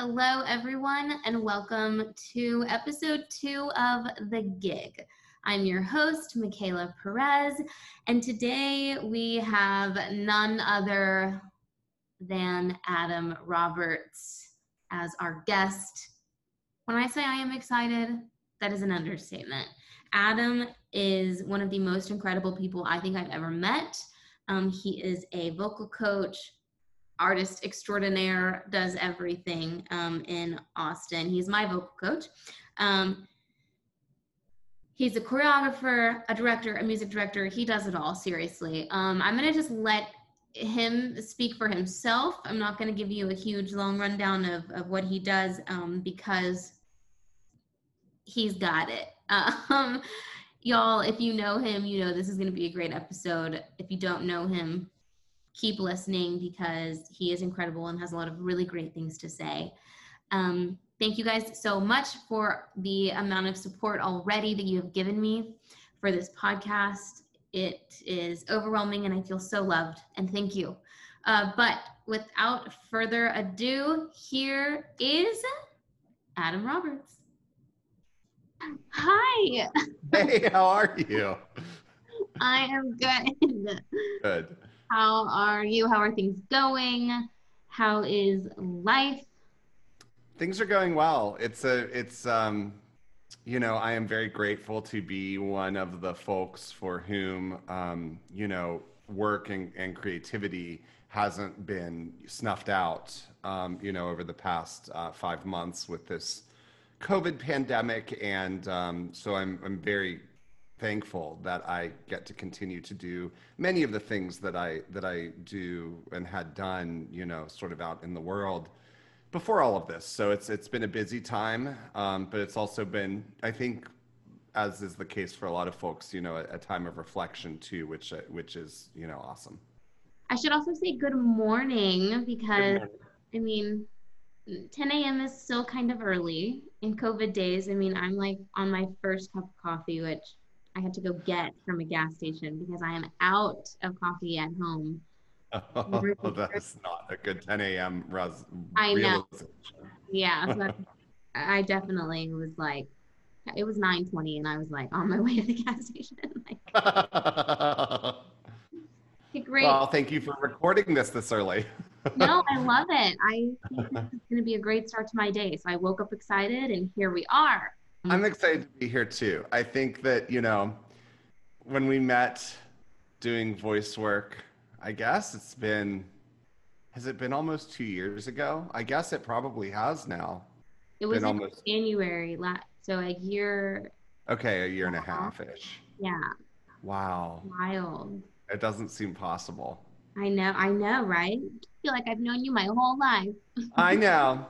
Hello, everyone, and welcome to episode two of The Gig. I'm your host, Makayla Perez, and today we have none other than Adam Roberts as our guest. When I say I am excited, that is an understatement. Adam is one of the most incredible people I think I've ever met. Um, he is a vocal coach, artist extraordinaire, does everything um, in Austin. He's my vocal coach. Um, he's a choreographer, a director, a music director. He does it all, seriously. Um, I'm going to just let him speak for himself. I'm not going to give you a huge long rundown of, of what he does um, because he's got it. Um, y'all, if you know him, you know this is going to be a great episode. If you don't know him, keep listening because he is incredible and has a lot of really great things to say. Um, thank you guys so much for the amount of support already that you have given me for this podcast. It is overwhelming and I feel so loved, and thank you. Uh, but without further ado, here is Adam Roberts. Hi. Hey, how are you? I am good. Good. How are you? How are things going? How is life? Things are going well. It's a it's um you know, I am very grateful to be one of the folks for whom um, you know, work and, and creativity hasn't been snuffed out um, you know, over the past uh, five months with this COVID pandemic, and um, so I'm I'm very thankful that I get to continue to do many of the things that I that I do and had done, you know, sort of out in the world before all of this. So it's it's been a busy time, um, but it's also been, I think, as is the case for a lot of folks, you know, a, a time of reflection too, which which is you know awesome. I should also say good morning because good morning. I mean 10 a.m. is still kind of early in COVID days. I mean, I'm like on my first cup of coffee, which I had to go get from a gas station because I am out of coffee at home. Oh, that's not a good 10 a.m. Res- I know. Yeah, so I definitely was like, it was 9:20, and I was like on my way to the gas station. like, great. Well, thank you for recording this this early no, I love it. I think this is going to be a great start to my day. So I woke up excited, and here we are. I'm mm-hmm. excited to be here too. I think that, you know, when we met doing voice work, I guess it's been, has it been almost two years ago? I guess it probably has now. It was almost January, last, so a year. Okay, a year and a half ish. Yeah. Wow. Wild. It doesn't seem possible. I know, I know, right? Feel like I've known you my whole life. I know.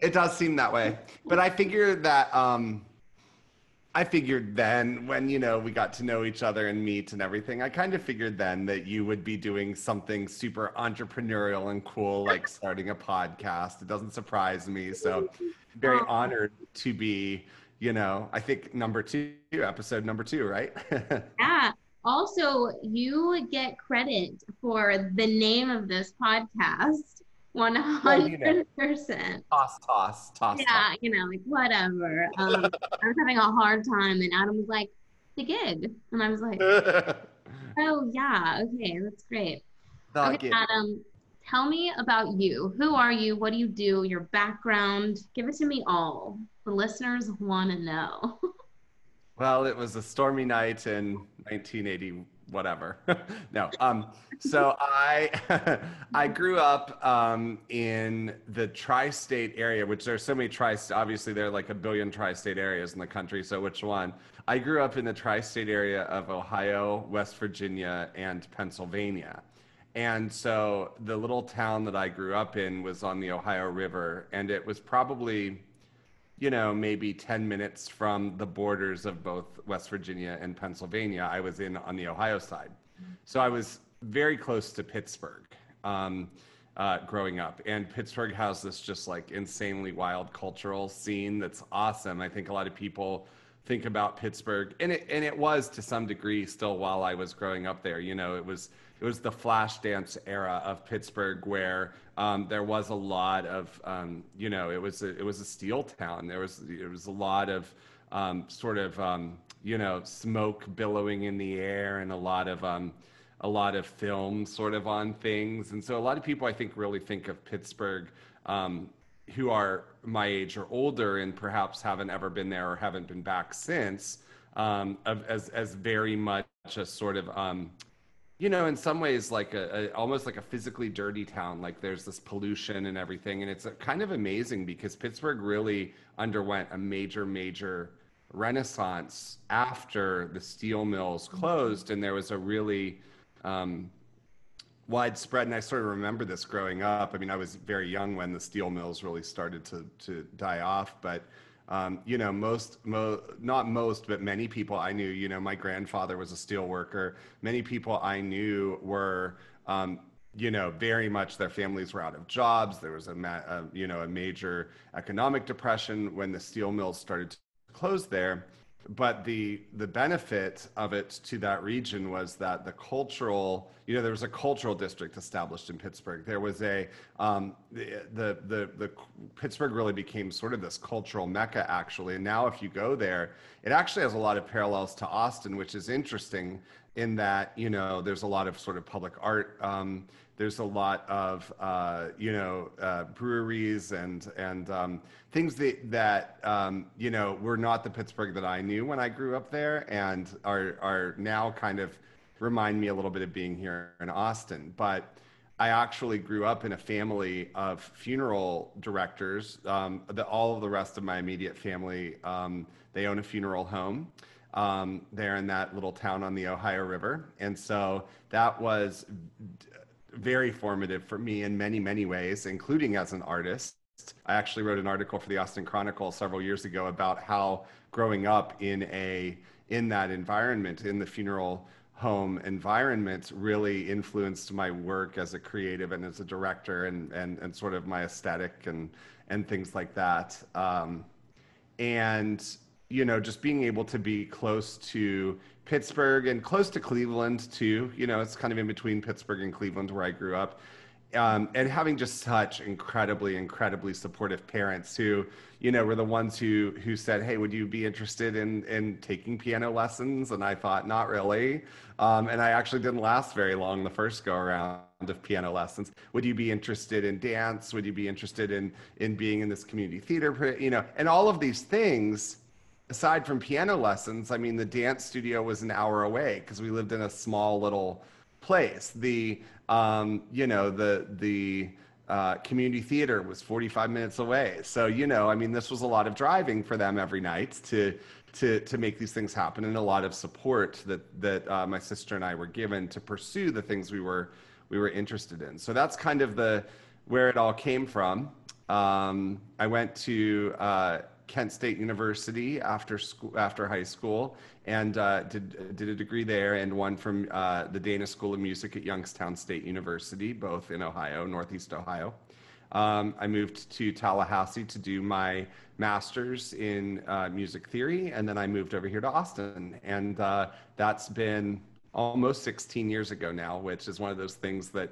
It does seem that way. But I figured that um I figured then when you know we got to know each other and meet and everything, I kind of figured then that you would be doing something super entrepreneurial and cool like starting a podcast. It doesn't surprise me. So very oh. honored to be, you know, I think number 2, episode number 2, right? yeah. Also, you get credit for the name of this podcast. 100%. Toss, toss, toss. Yeah, toss. you know, like whatever. Um, I was having a hard time, and Adam was like, the gig. And I was like, oh, yeah, okay, that's great. The okay. Adam, tell me about you. Who are you? What do you do? Your background? Give it to me all. The listeners want to know. Well, it was a stormy night in 1980, whatever. no. Um, so I I grew up um, in the tri-state area, which there are so many tri. Obviously, there are like a billion tri-state areas in the country. So which one? I grew up in the tri-state area of Ohio, West Virginia, and Pennsylvania. And so the little town that I grew up in was on the Ohio River, and it was probably you know, maybe 10 minutes from the borders of both West Virginia and Pennsylvania. I was in on the Ohio side. So I was very close to Pittsburgh um, uh, growing up. And Pittsburgh has this just like insanely wild cultural scene that's awesome. I think a lot of people think about Pittsburgh, and it, and it was to some degree still while I was growing up there. You know, it was it was the Flashdance era of Pittsburgh where um, there was a lot of um, you know it was a, it was a steel town. There was it was a lot of um, sort of um, you know smoke billowing in the air and a lot of um, a lot of film sort of on things. And so a lot of people I think really think of Pittsburgh um, who are my age or older and perhaps haven't ever been there or haven't been back since um, as as very much a sort of um, you know in some ways like a, a, almost like a physically dirty town like there's this pollution and everything and it's kind of amazing because Pittsburgh really underwent a major major renaissance after the steel mills closed and there was a really um, widespread and i sort of remember this growing up. I mean i was very young when the steel mills really started to to die off but um, you know most mo- not most but many people i knew you know my grandfather was a steel worker. Many people i knew were um, you know very much their families were out of jobs. There was a, ma- a you know a major economic depression when the steel mills started to close there but the the benefit of it to that region was that the cultural you know there was a cultural district established in pittsburgh. There was a um, the, the, the the pittsburgh really became sort of this cultural mecca actually. And now if you go there it actually has a lot of parallels to austin which is interesting in that you know there's a lot of sort of public art um, there's a lot of uh, you know uh, breweries and and um, things that that um, you know were not the Pittsburgh that I knew when I grew up there, and are are now kind of remind me a little bit of being here in Austin. But I actually grew up in a family of funeral directors. Um, the, all of the rest of my immediate family um, they own a funeral home. Um, there in that little town on the Ohio River. And so that was very formative for me in many, many ways, including as an artist. I actually wrote an article for the Austin Chronicle several years ago about how growing up in a in that environment, in the funeral home environment, really influenced my work as a creative and as a director, and and and sort of my aesthetic and and things like that. Um, and you know, just being able to be close to Pittsburgh and close to Cleveland too. You know, it's kind of in between Pittsburgh and Cleveland where I grew up. Um, and having just such incredibly, incredibly supportive parents who, you know, were the ones who who said, "Hey, would you be interested in in taking piano lessons?" And I thought, "Not really." Um, and I actually didn't last very long the first go around of piano lessons. Would you be interested in dance? Would you be interested in in being in this community theater? You know, and all of these things aside from piano lessons, I mean, the dance studio was an hour away because we lived in a small little place. The, um, you know, the, the, uh, community theater was 45 minutes away. So, you know, I mean, this was a lot of driving for them every night to, to, to make these things happen and a lot of support that, that uh, my sister and I were given to pursue the things we were, we were interested in. So that's kind of the, where it all came from. Um, I went to, uh, Kent State University after school, after high school, and uh, did did a degree there, and one from uh, the Dana School of Music at Youngstown State University, both in Ohio, Northeast Ohio. Um, I moved to Tallahassee to do my master's in uh, music theory, and then I moved over here to Austin, and uh, that's been almost 16 years ago now, which is one of those things that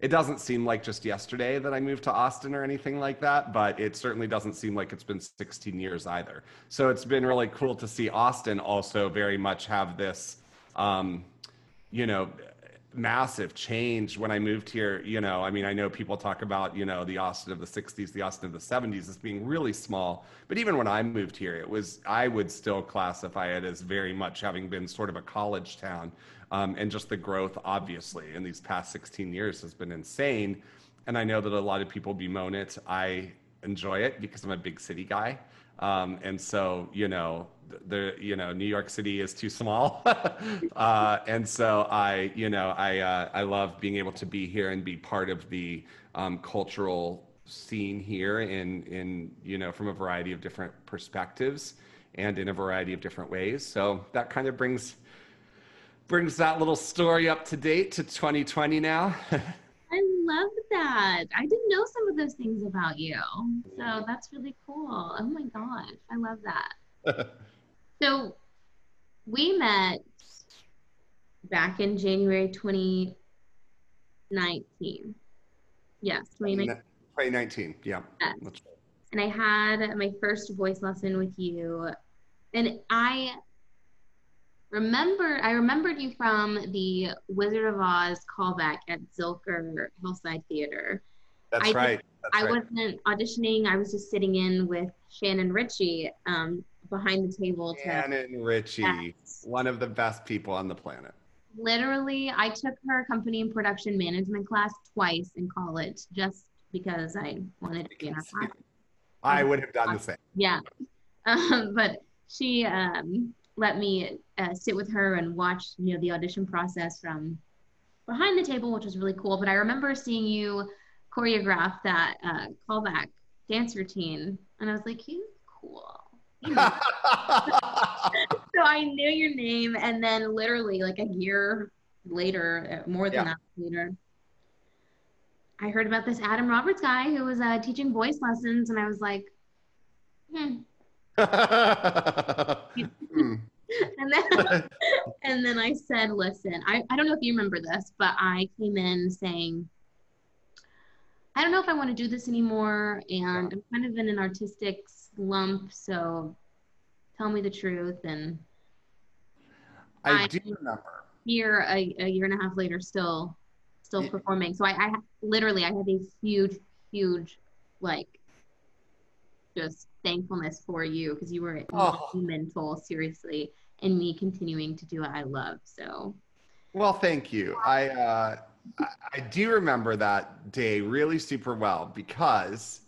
it doesn't seem like just yesterday that I moved to Austin or anything like that, but it certainly doesn't seem like it's been 16 years either. So it's been really cool to see Austin also very much have this, um, you know, massive change when I moved here. You know, I mean, I know people talk about, you know, the Austin of the 60s, the Austin of the 70s as being really small. But even when I moved here, it was, I would still classify it as very much having been sort of a college town. Um, and just the growth, obviously, in these past 16 years has been insane. And I know that a lot of people bemoan it. I enjoy it because I'm a big city guy. Um, and so, you know, the you know New York City is too small, uh, and so I you know I uh, I love being able to be here and be part of the um, cultural scene here in in you know from a variety of different perspectives and in a variety of different ways. So that kind of brings brings that little story up to date to 2020 now. I love that. I didn't know some of those things about you. So that's really cool. Oh my gosh. I love that. so we met back in January 2019. Yes, 2019. 2019. Yeah. Yes. And I had my first voice lesson with you. And I remember, I remembered you from the Wizard of Oz callback at Zilker Hillside Theater. That's I right. That's I right. wasn't auditioning, I was just sitting in with Shannon Ritchie um, behind the table to. Shannon Ritchie, Yes. one of the best people on the planet. Literally, I took her company and production management class twice in college just because I wanted to be in her class. I would have done the same. Yeah. Um, but she um, let me uh, sit with her and watch, you know, the audition process from behind the table, which was really cool. But I remember seeing you choreograph that uh, callback dance routine, and I was like, he's cool. So I knew your name, and then literally like a year later, uh, more than Yeah. that later, I heard about this Adam Roberts guy who was uh, teaching voice lessons, and I was like, hmm. Hmm. And then and then I said, listen, I, I don't know if you remember this, but I came in saying, I don't know if I want to do this anymore, and I'm kind of in an artistic slump, so tell me the truth. And I I- do remember. here a, a year and a half later still still Yeah. performing so I, I literally i have a huge huge like just thankfulness for you because you were Oh. monumental seriously in me continuing to do what i love so Well, thank you. I uh, I do remember that day really super well because,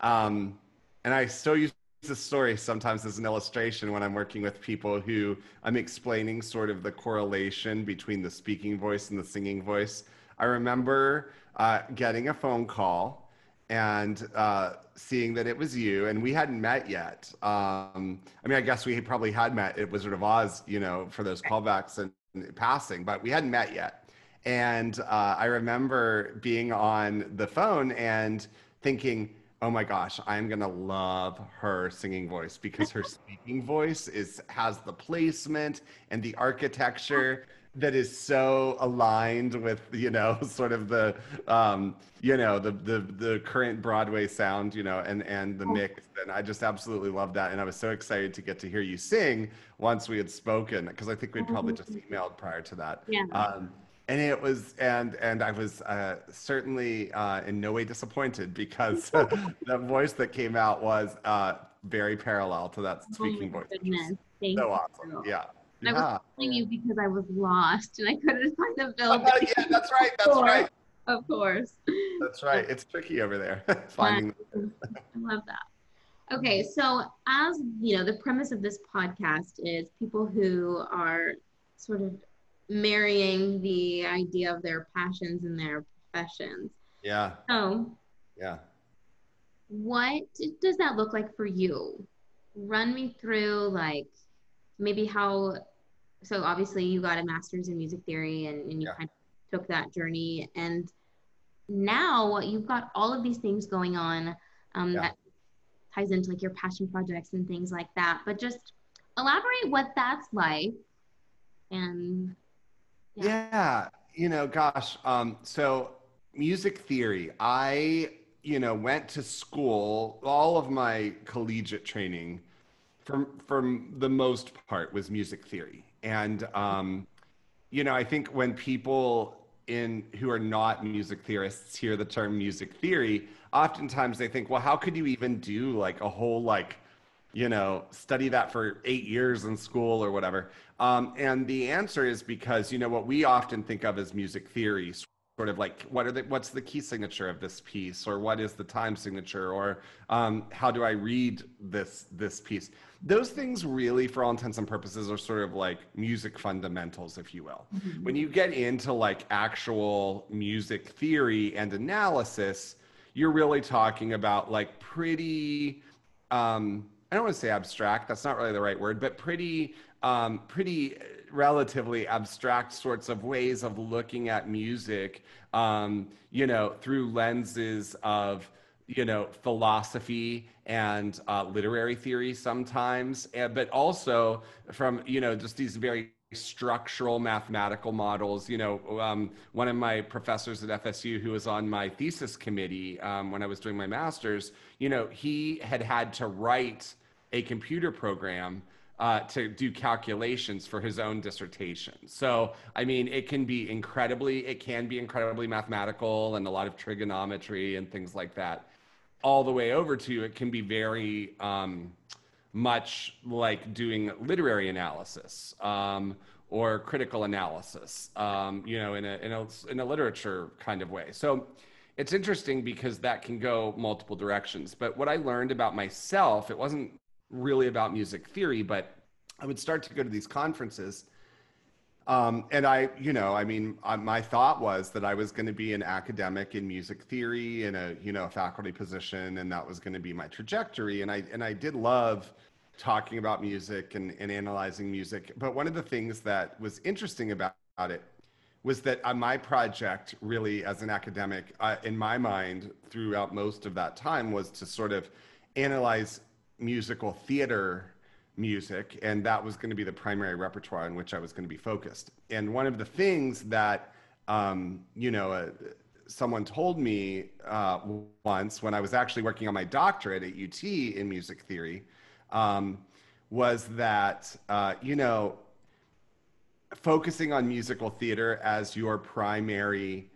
um, and I still use this story sometimes as an illustration when I'm working with people who I'm explaining sort of the correlation between the speaking voice and the singing voice. I remember uh, getting a phone call and uh, seeing that it was you, and we hadn't met yet. Um, I mean, I guess we probably had met at Wizard of Oz, you know, for those callbacks and passing, but we hadn't met yet. And uh, I remember being on the phone and thinking, oh my gosh, I'm gonna love her singing voice because her speaking voice is has the placement and the architecture that is so aligned with you know sort of the um you know the the the current broadway sound you know and and the mix. And i just absolutely love that. And i was so excited to get to hear you sing once we had spoken because i think we'd probably just emailed prior to that. Yeah. um and it was and and i was uh certainly uh in no way disappointed because the voice that came out was uh very parallel to that speaking oh voice goodness thank so you awesome yeah And I was yeah. calling you because i was lost and i couldn't find the Oh, building yeah, that's right. That's Sure. right. of course That's right. It's tricky over there. Finding I love that. Okay, so as you know, the premise of this podcast is people who are sort of marrying the idea of their passions and their professions. yeah, So, yeah. what does that look like for you? Run me through like maybe how so obviously you got a master's in music theory and, and you Yeah. kind of took that journey and now you've got all of these things going on um, Yeah. that ties into like your passion projects and things like that but just elaborate what that's like and Yeah. Yeah. You know, gosh. Um, so music theory, I, you know, went to school, all of my collegiate training from from the most part was music theory. And um, you know, I think when people in who are not music theorists hear the term music theory, oftentimes they think, well, how could you even do like a whole like you know, study that for eight years in school or whatever. Um, and the answer is because, you know, what we often think of as music theory, sort of like what are the, what's the key signature of this piece or what is the time signature or um, how do I read this, this piece? Those things really, for all intents and purposes, are sort of like music fundamentals, if you will. When you get into like actual music theory and analysis, you're really talking about like pretty um, I don't want to say abstract. That's not really the right word, but pretty, um, pretty relatively abstract sorts of ways of looking at music. Um, you know, through lenses of you know philosophy and uh, literary theory sometimes, and, but also from you know just these very structural mathematical models. You know, um, one of my professors at FSU who was on my thesis committee um, when I was doing my master's, you know, he had had to write a computer program uh, to do calculations for his own dissertation. So, I mean, it can be incredibly, it can be incredibly mathematical and a lot of trigonometry and things like that. All the way over to it can be very, um, much like doing literary analysis um, or critical analysis, um, you know, in a, in, a, in a literature kind of way. So it's interesting because that can go multiple directions. But what I learned about myself, it wasn't really about music theory, but I would start to go to these conferences. Um, and I, you know, I mean, uh, my thought was that I was going to be an academic in music theory in a, you know, faculty position, and that was going to be my trajectory. And I, and I did love talking about music and, and analyzing music. But one of the things that was interesting about it was that uh, my project, really, as an academic, uh, in my mind, throughout most of that time, was to sort of analyze musical theater music, and that was going to be the primary repertoire in which I was going to be focused. And one of the things that, um, you know, uh, someone told me uh, once when I was actually working on my doctorate at UT in music theory um, was that, uh, you know, focusing on musical theater as your primary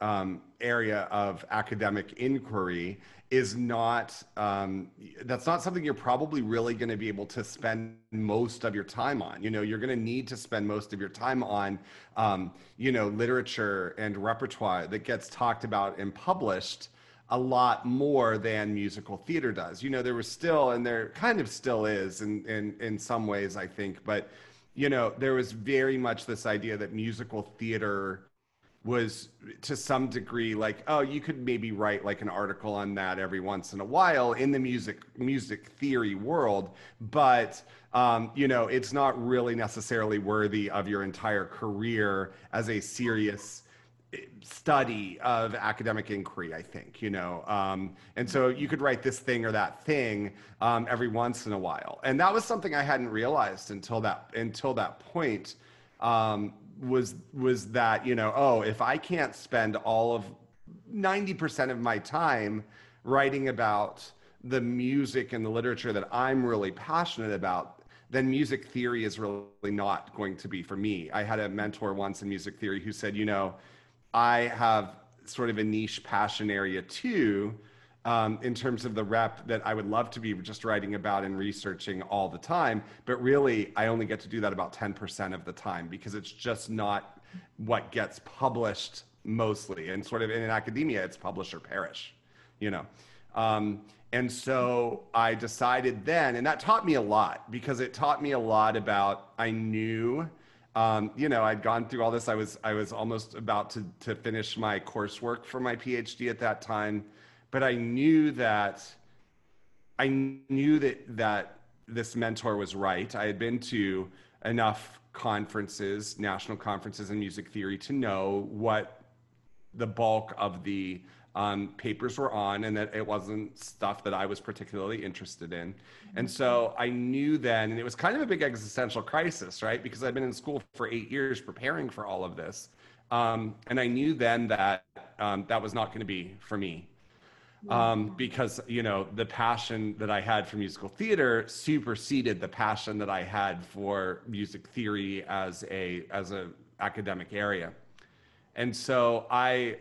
um, area of academic inquiry is not um, that's not something you're probably really going to be able to spend most of your time on. You know you're going to need to spend most of your time on um, you know literature and repertoire that gets talked about and published a lot more than musical theater does. You know there was still and there kind of still is in in, in some ways i think but you know there was very much this idea that musical theater was to some degree like oh you could maybe write like an article on that every once in a while in the music music theory world but um, you know it's not really necessarily worthy of your entire career as a serious eh, study of academic inquiry i think you know? Um, and so you could write this thing or that thing um, every once in a while. And that was something i hadn't realized until that until that point. Um, was was that you know oh if i can't spend all of 90% of my time writing about the music and the literature that i'm really passionate about then music theory is really not going to be for me. I had a mentor once in music theory who said you know i have sort of a niche passion area too um, in terms of the rep that I would love to be just writing about and researching all the time. But really, I only get to do that about 10% of the time because it's just not what gets published mostly. And sort of in academia, it's publish or perish, you know. Um, and so I decided then, and that taught me a lot because it taught me a lot about I knew. Um, you know, I'd gone through all this. I was I was almost about to to finish my coursework for my PhD at that time but I knew that I knew that that this mentor was right. I had been to enough conferences, national conferences in music theory to know what the bulk of the um, papers were on and that it wasn't stuff that I was particularly interested in. And so I knew then, and it was kind of a big existential crisis, right? Because I'd been in school for eight years preparing for all of this. Um, and I knew then that um, that was not going to be for me um, because you know the passion that I had for musical theater superseded the passion that I had for music theory as a as a academic area, and so I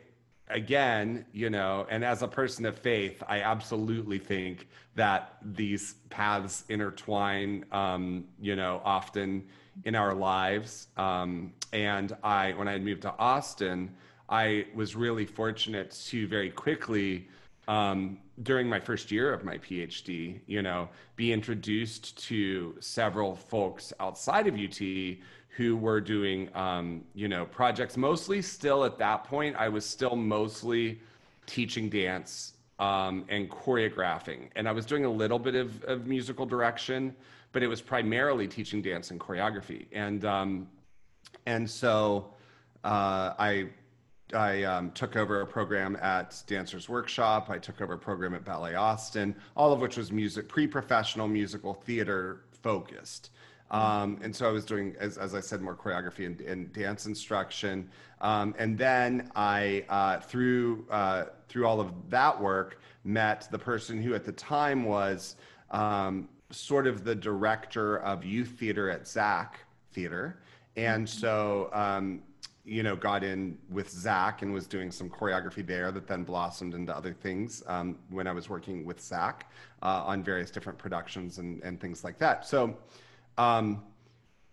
again you know and as a person of faith I absolutely think that these paths intertwine um, you know often in our lives. Um, and I when I moved to Austin I was really fortunate to very quickly um, during my first year of my PhD, you know, be introduced to several folks outside of UT who were doing, um, you know, projects. Mostly still at that point, I was still mostly teaching dance um, and choreographing. And I was doing a little bit of, of, musical direction, but it was primarily teaching dance and choreography. And, um, and so uh, I I um, took over a program at Dancers Workshop. I took over a program at Ballet Austin, all of which was music, pre-professional musical theater focused. Um, and so I was doing, as, as I said, more choreography and, and dance instruction. Um, and then I, uh, through, uh, through all of that work, met the person who at the time was um, sort of the director of youth theater at Zach Theater. And so, um, you know, got in with Zach and was doing some choreography there that then blossomed into other things um, when I was working with Zach uh, on various different productions and, and things like that. So, um,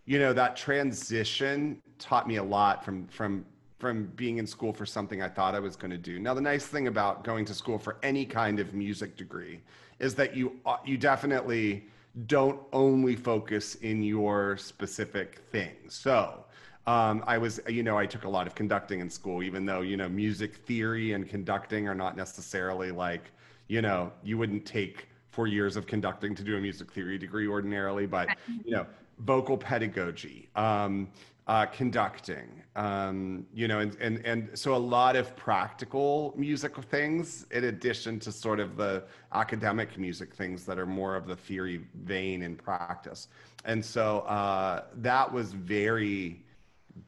you know, that transition taught me a lot from from from being in school for something I thought I was going to do. Now, the nice thing about going to school for any kind of music degree is that you uh, you definitely don't only focus in your specific thing. So, um, I was, you know, I took a lot of conducting in school, even though, you know, music theory and conducting are not necessarily like, you know, you wouldn't take four years of conducting to do a music theory degree ordinarily, but, you know, vocal pedagogy, um, uh, conducting, um, you know, and, and, and so a lot of practical music things in addition to sort of the academic music things that are more of the theory vein in practice. And so uh, that was very,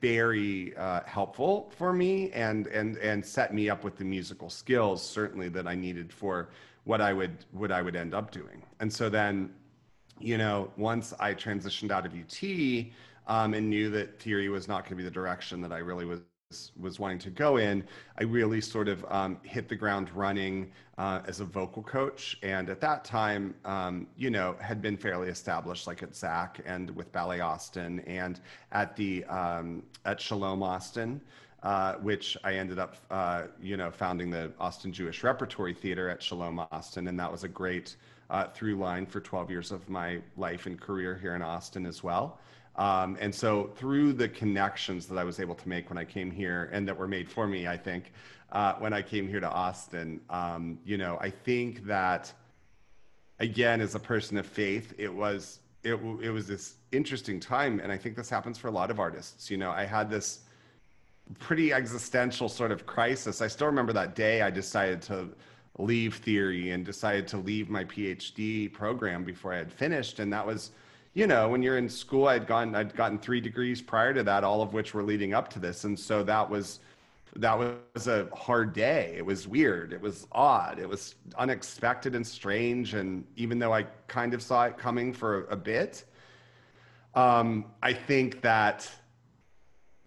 very uh, helpful for me and, and, and set me up with the musical skills certainly that I needed for what I would, what I would end up doing. And so then, you know, once I transitioned out of UT, um, and knew that theory was not going to be the direction that I really was was wanting to go in, I really sort of um, hit the ground running uh, as a vocal coach. And at that time, um, you know, had been fairly established, like at Zach and with Ballet Austin, and at the um, at Shalom Austin. Uh, which I ended up, uh, you know, founding the Austin Jewish Repertory Theater at Shalom Austin, and that was a great uh, through line for 12 years of my life and career here in Austin as well. Um, and so through the connections that I was able to make when I came here and that were made for me, I think, uh, when I came here to Austin, um, you know, I think that again, as a person of faith, it was, it, it was this interesting time. And I think this happens for a lot of artists. You know, I had this pretty existential sort of crisis. I still remember that day I decided to leave theory and decided to leave my PhD program before I had finished. And that was, you know, when you're in school, I'd gone, I'd gotten three degrees prior to that, all of which were leading up to this, and so that was that was a hard day. It was weird. It was odd. It was unexpected and strange. And even though I kind of saw it coming for a bit, um, I think that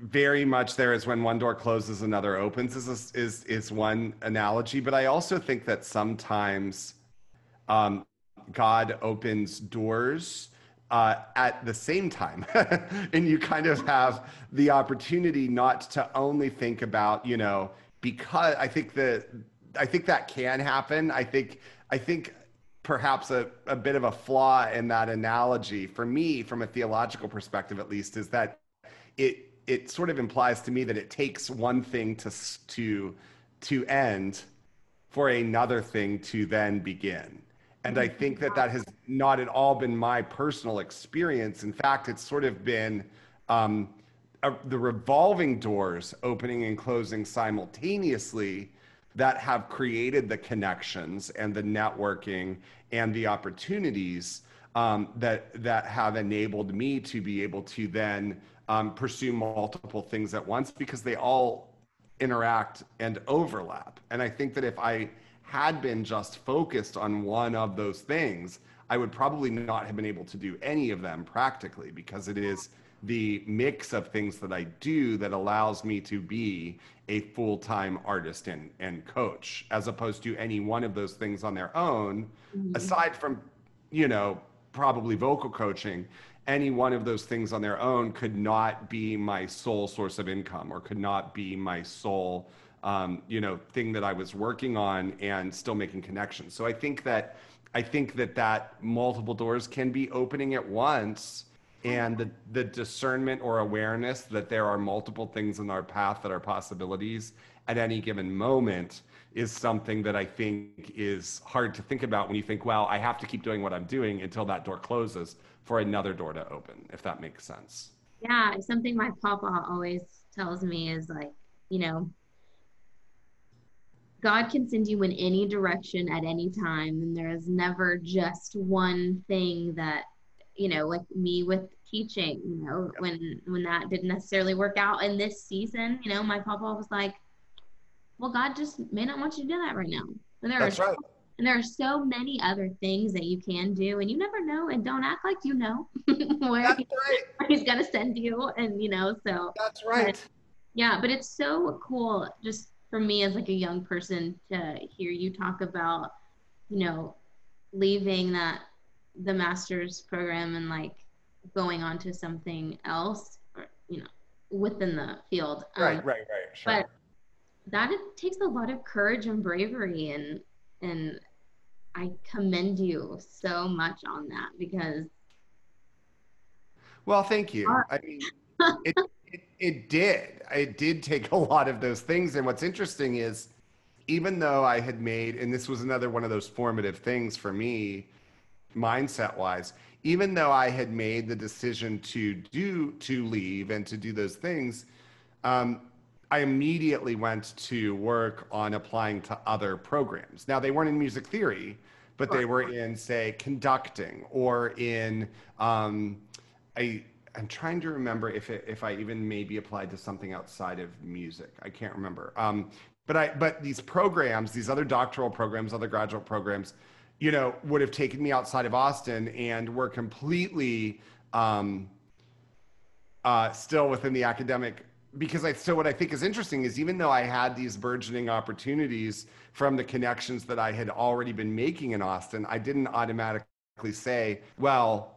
very much there is when one door closes, another opens is is is one analogy. But I also think that sometimes um, God opens doors uh, at the same time. and you kind of have the opportunity not to only think about, you know, because I think that I think that can happen. I think I think perhaps a, a bit of a flaw in that analogy for me from a theological perspective at least is that it it sort of implies to me that it takes one thing to to to end for another thing to then begin and I think that that has not at all been my personal experience. In fact, it's sort of been um, a, the revolving doors opening and closing simultaneously that have created the connections and the networking and the opportunities um, that that have enabled me to be able to then um, pursue multiple things at once because they all interact and overlap. And I think that if I had been just focused on one of those things, I would probably not have been able to do any of them practically because it is the mix of things that I do that allows me to be a full time artist and, and coach, as opposed to any one of those things on their own, mm-hmm. aside from, you know, probably vocal coaching. Any one of those things on their own could not be my sole source of income or could not be my sole um, you know thing that I was working on and still making connections. So I think that I think that that multiple doors can be opening at once and the, the discernment or awareness that there are multiple things in our path that are possibilities at any given moment is something that I think is hard to think about when you think, well, I have to keep doing what I'm doing until that door closes for another door to open, if that makes sense. Yeah, something my papa always tells me is like, you know, God can send you in any direction at any time, and there is never just one thing that, you know, like me with teaching, you know, when when that didn't necessarily work out in this season, you know, my papa was like, Well, God just may not want you to do that right now. And there That's are right. and there are so many other things that you can do and you never know and don't act like you know where, he- right. where he's gonna send you and you know, so That's right. yeah, but it's so cool just for me as like a young person to hear you talk about, you know, leaving that the master's program and like going on to something else or you know within the field. Um, Right, right, right. Sure. but that it takes a lot of courage and bravery and and I commend you so much on that because Well, thank you. I mean, it, it, it did. It did take a lot of those things. And what's interesting is, even though I had made, and this was another one of those formative things for me, mindset wise, even though I had made the decision to do, to leave and to do those things, um, I immediately went to work on applying to other programs. Now, they weren't in music theory, but they were in, say, conducting or in, um, I, I'm trying to remember if it, if I even maybe applied to something outside of music. I can't remember. Um, but I but these programs, these other doctoral programs, other graduate programs, you know, would have taken me outside of Austin and were completely um, uh, still within the academic because I still what I think is interesting is even though I had these burgeoning opportunities from the connections that I had already been making in Austin, I didn't automatically say, well,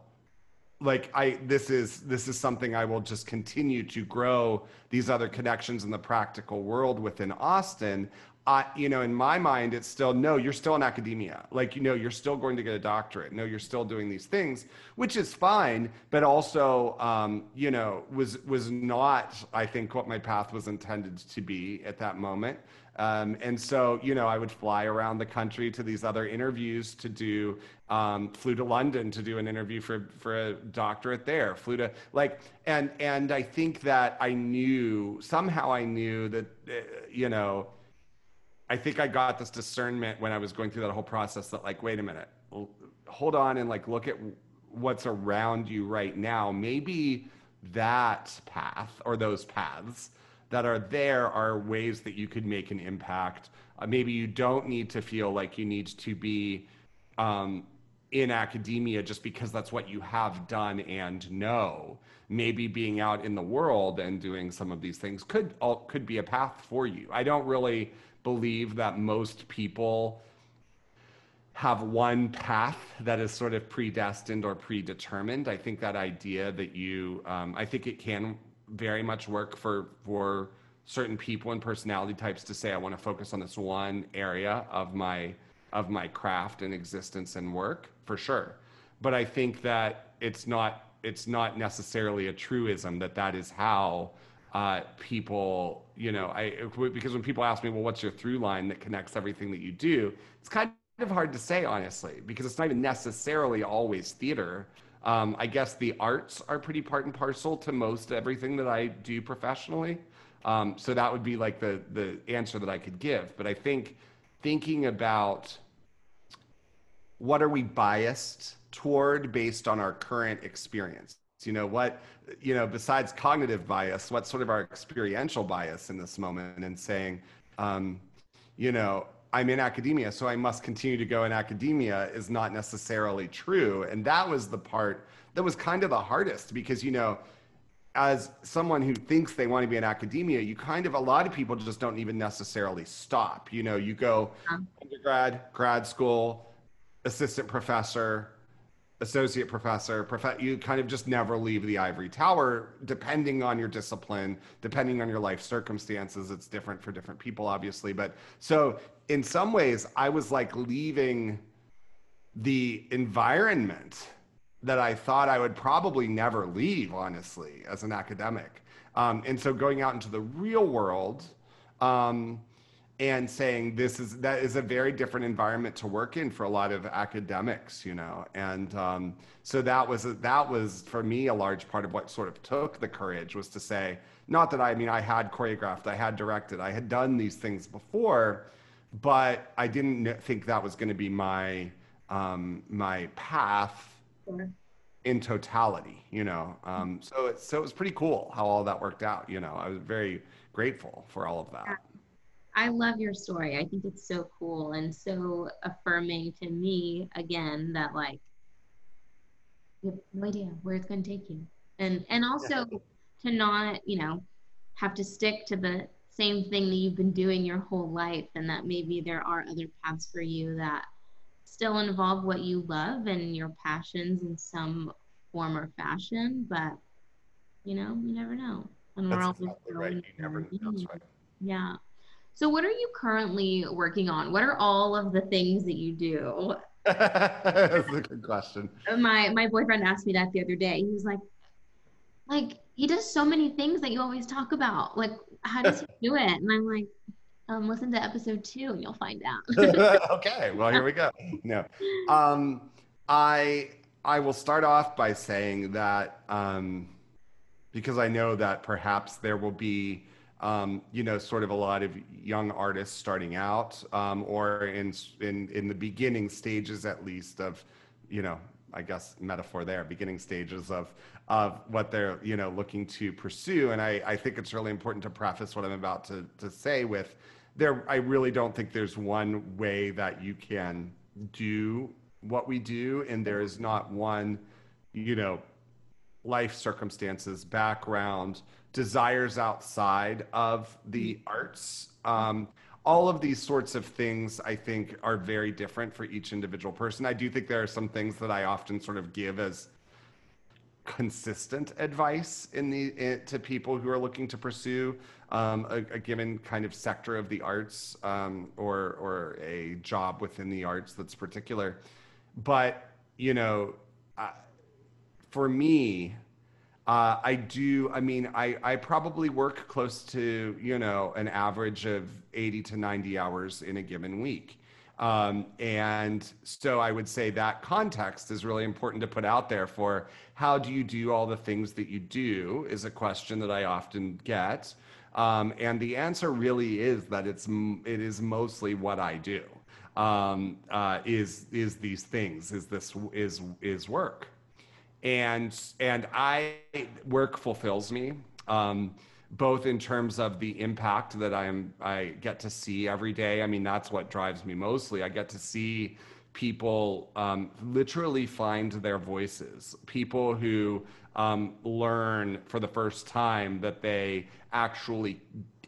like I this is this is something I will just continue to grow these other connections in the practical world within Austin. I, you know, in my mind, it's still no. You're still in academia. Like you know, you're still going to get a doctorate. No, you're still doing these things, which is fine. But also, um, you know, was was not. I think what my path was intended to be at that moment. Um, and so, you know, I would fly around the country to these other interviews to do, um, flew to London to do an interview for, for a doctorate there, flew to like, and, and I think that I knew, somehow I knew that, uh, you know, I think I got this discernment when I was going through that whole process that like, wait a minute, hold on and like look at what's around you right now. Maybe that path or those paths that are there are ways that you could make an impact. Uh, maybe you don't need to feel like you need to be um, in academia just because that's what you have done and know. Maybe being out in the world and doing some of these things could all, could be a path for you. I don't really believe that most people have one path that is sort of predestined or predetermined. I think that idea that you, um, I think it can very much work for for certain people and personality types to say, I want to focus on this one area of my of my craft and existence and work for sure. But I think that it's not it's not necessarily a truism that that is how uh, people, you know, I because when people ask me, well, what's your through line that connects everything that you do? It's kind of hard to say, honestly, because it's not even necessarily always theater. Um, I guess the arts are pretty part and parcel to most everything that I do professionally. Um, so that would be like the the answer that I could give. But I think thinking about what are we biased toward based on our current experience you know what you know besides cognitive bias what's sort of our experiential bias in this moment and saying um, you know i'm in academia so i must continue to go in academia is not necessarily true and that was the part that was kind of the hardest because you know as someone who thinks they want to be in academia, you kind of a lot of people just don't even necessarily stop. You know, you go undergrad, grad school, assistant professor, associate professor, prof- you kind of just never leave the ivory tower depending on your discipline, depending on your life circumstances. It's different for different people, obviously. But so in some ways, I was like leaving the environment that I thought I would probably never leave, honestly, as an academic. Um, and so going out into the real world um, and saying this is that is a very different environment to work in for a lot of academics, you know. And um, so that was that was for me a large part of what sort of took the courage was to say, not that I, I mean I had choreographed, I had directed, I had done these things before, but I didn't think that was going to be my um, my path Sure. in totality, you know. Um, so it's so it was pretty cool how all that worked out. You know, I was very grateful for all of that. I love your story. I think it's so cool and so affirming to me again that like you have no idea where it's going to take you, and and also to not you know have to stick to the same thing that you've been doing your whole life, and that maybe there are other paths for you that still involve what you love and your passions in some form or fashion, but you know, you never know. And we're always exactly right. You never know. That's right. Yeah. So what are you currently working on? What are all of the things that you do? That's a good question. My my boyfriend asked me that the other day. He was like, like he does so many things that you always talk about. Like, how does he do it? And I'm like, um, listen to episode two and you'll find out. okay, well here we go. No, um, I I will start off by saying that um, because I know that perhaps there will be um, you know sort of a lot of young artists starting out um, or in in in the beginning stages at least of you know I guess metaphor there beginning stages of of what they're you know looking to pursue. And I, I think it's really important to preface what I'm about to to say with there i really don't think there's one way that you can do what we do. And there is not one you know life circumstances background desires outside of the arts. Um, all of these sorts of things i think are very different for each individual person. I do think there are some things that i often sort of give as consistent advice in the in, to people who are looking to pursue um, a, a, given kind of sector of the arts um, or or a job within the arts that's particular. But you know, uh, for me, uh, I do. I mean, I I probably work close to you know an average of eighty to ninety hours in a given week. Um, and so I would say that context is really important to put out there for how do you do all the things that you do is a question that I often get. Um, and the answer really is that it's it is mostly what I do. Um, uh, is is these things? Is this is is work? And and I work fulfills me. Um, both in terms of the impact that I'm I get to see every day. I mean, that's what drives me mostly. I get to see people um, literally find their voices. People who um, learn for the first time that they actually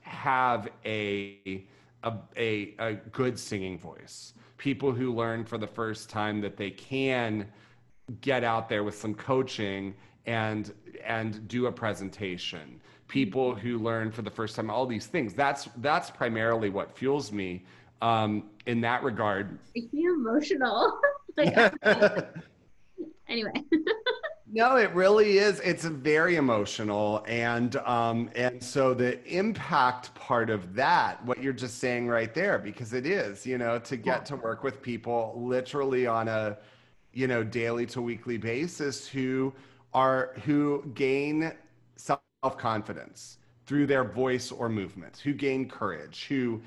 have a, a, a, a good singing voice. People who learn for the first time that they can get out there with some coaching and and do a presentation. People who learn for the first time all these things. That's that's primarily what fuels me um, in that regard. Makes me emotional. Like, anyway. No it really is. It's very emotional. And um and so the impact part of that what you're just saying right there because it is you know to get to work with people literally on a you know daily to weekly basis who are who gain self-confidence through their voice or movement who gain courage who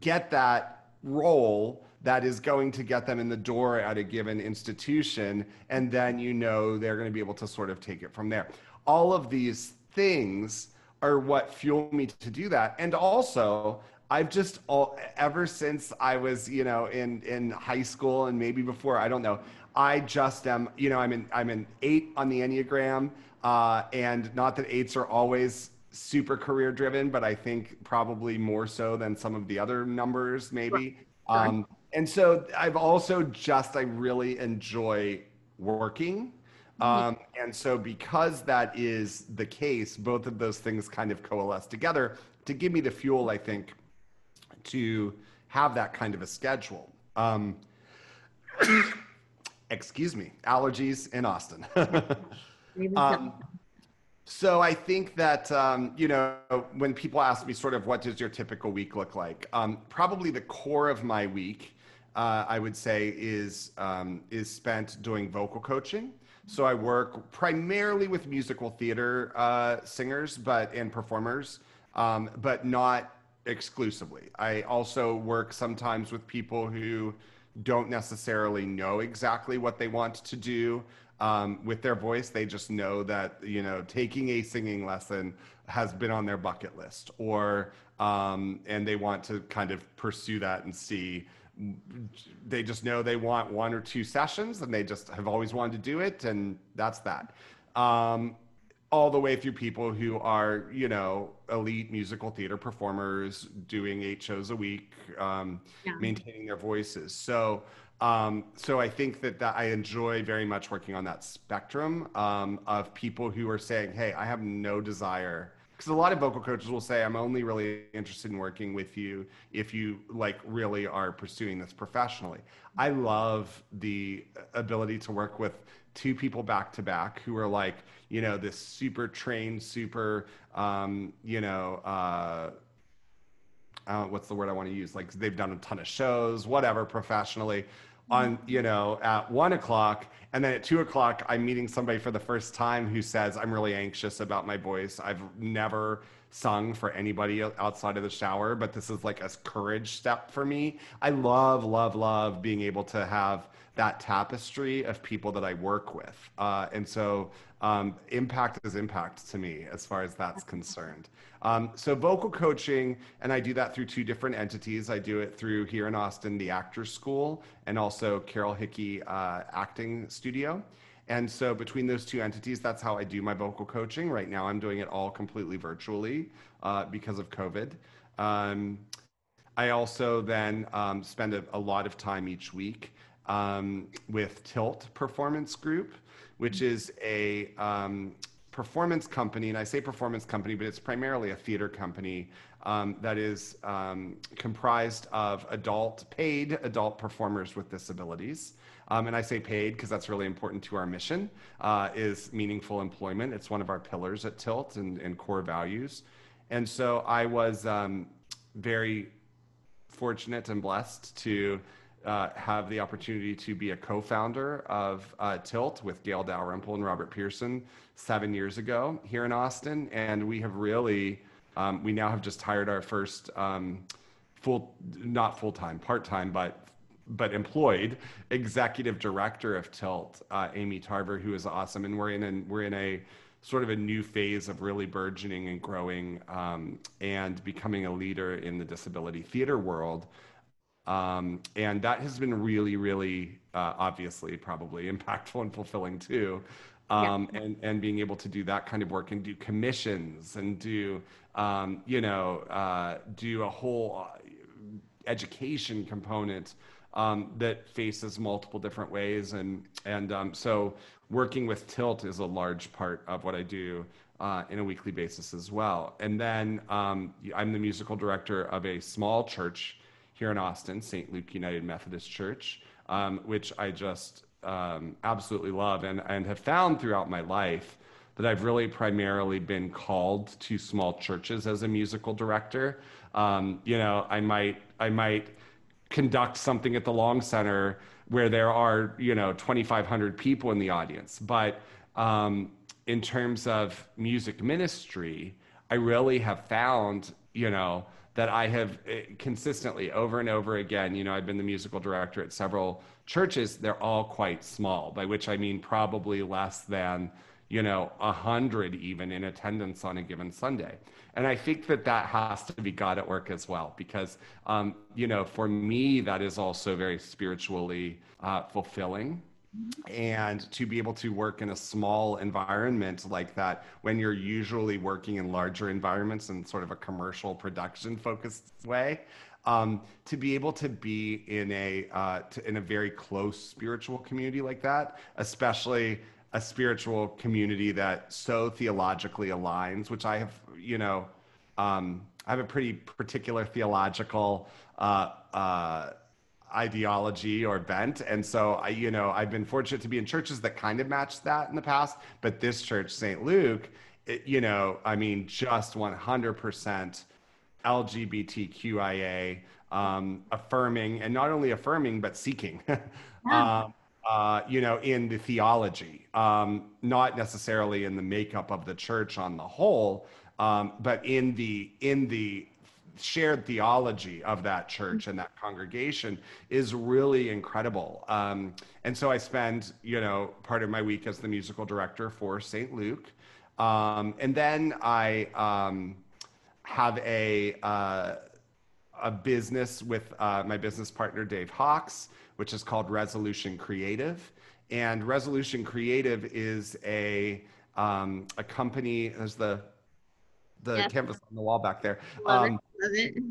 get that role that is going to get them in the door at a given institution. And then you know they're going to be able to sort of take it from there. All of these things are what fuel me to do that. And also, I've just all ever since I was, you know, in in high school and maybe before, I don't know. I just am, you know, I'm in I'm an eight on the Enneagram, uh, and not that eights are always super career driven, but I think probably more so than some of the other numbers, maybe. Right. Um, and so I've also just I really enjoy working. Mm-hmm. Um, and so because that is the case, both of those things kind of coalesce together to give me the fuel, I think, to have that kind of a schedule. Um, excuse me, allergies in Austin. um, so I think that um, you know when people ask me sort of what does your typical week look like, um, probably the core of my week uh, I would say, is um, is spent doing vocal coaching. So I work primarily with musical theater uh, singers, but and performers, um, but not exclusively. I also work sometimes with people who don't necessarily know exactly what they want to do um, with their voice. They just know that, you know, taking a singing lesson has been on their bucket list or, um, and they want to kind of pursue that and see. They just know they want one or two sessions and they just have always wanted to do it. And that's that. Um, all the way through people who are, you know, elite musical theater performers doing eight shows a week, um, yeah. maintaining their voices. So, um, so I think that, that I enjoy very much working on that spectrum um, of people who are saying, "Hey, I have no desire." Because a lot of vocal coaches will say, "I'm only really interested in working with you if you like really are pursuing this professionally." I love the ability to work with two people back to back who are like, you know, this super trained, super, um, you know. Uh, uh, what's the word I want to use? Like they've done a ton of shows, whatever, professionally. On you know at one o'clock, and then at two o'clock, I'm meeting somebody for the first time who says, "I'm really anxious about my voice. I've never sung for anybody outside of the shower, but this is like a courage step for me." I love, love, love being able to have that tapestry of people that I work with, uh, and so um, impact is impact to me as far as that's concerned. Um, so vocal coaching, and I do that through two different entities. I do it through here in Austin, the Actors School, and also Carol Hickey uh, Acting Studio. And so between those two entities, that's how I do my vocal coaching. Right now, I'm doing it all completely virtually uh, because of COVID. Um, I also then um, spend a, a, lot of time each week um, with Tilt Performance Group, which is a um, performance company, and I say performance company, but it's primarily a theater company um, that is um, comprised of adult, paid adult performers with disabilities. Um, and I say paid because that's really important to our mission, uh, is meaningful employment. It's one of our pillars at Tilt and, and core values. And so I was um, very fortunate and blessed to uh, have the opportunity to be a co-founder of uh, Tilt with Gail Dalrymple and Robert Pearson seven years ago here in Austin, and we have really, um, we now have just hired our first um, full, not full time, part time, but but employed executive director of Tilt, uh, Amy Tarver, who is awesome, and we're in an, we're in a sort of a new phase of really burgeoning and growing um, and becoming a leader in the disability theater world. Um, and that has been really, really uh, obviously probably impactful and fulfilling too. Um, yeah. and, and being able to do that kind of work and do commissions and do, um, you know, uh, do a whole uh, education component um, that faces multiple different ways. And, and um, so working with Tilt is a large part of what I do uh, in a weekly basis as well. And then um, I'm the musical director of a small church here in Austin, St. Luke United Methodist Church, um, which I just um, absolutely love and, and have found throughout my life that I've really primarily been called to small churches as a musical director. Um, you know, I might I might conduct something at the Long Center where there are you know 2,500 people in the audience, but um, in terms of music ministry, I really have found you know that I have eh, consistently over and over again, you know, I've been the musical director at several churches. They're all quite small, by which I mean probably less than, you know, a hundred even in attendance on a given Sunday. And I think that that has to be God at work as well, because, um, you know, for me, that is also very spiritually uh, fulfilling and to be able to work in a small environment like that when you're usually working in larger environments in sort of a commercial production focused way um, to be able to be in a uh, to, in a very close spiritual community like that especially a spiritual community that so theologically aligns which i have you know um, i have a pretty particular theological uh, uh, ideology or bent. And so I, you know, I've been fortunate to be in churches that kind of matched that in the past, but this church, St. Luke, it, you know, I mean, just 100% LGBTQIA um, affirming, and not only affirming, but seeking. Yeah. um, uh, you know, in the theology, um, not necessarily in the makeup of the church on the whole, um, but in the in the shared theology of that church and that congregation is really incredible. Um, and so I spend, you know, part of my week as the musical director for St. Luke. Um, and then I um, have a, uh, a business with uh, my business partner, Dave Hawks, which is called Resolution Creative. And Resolution Creative is a, um, a company, there's the the yep. canvas on the wall back there. Love um, it. Love it.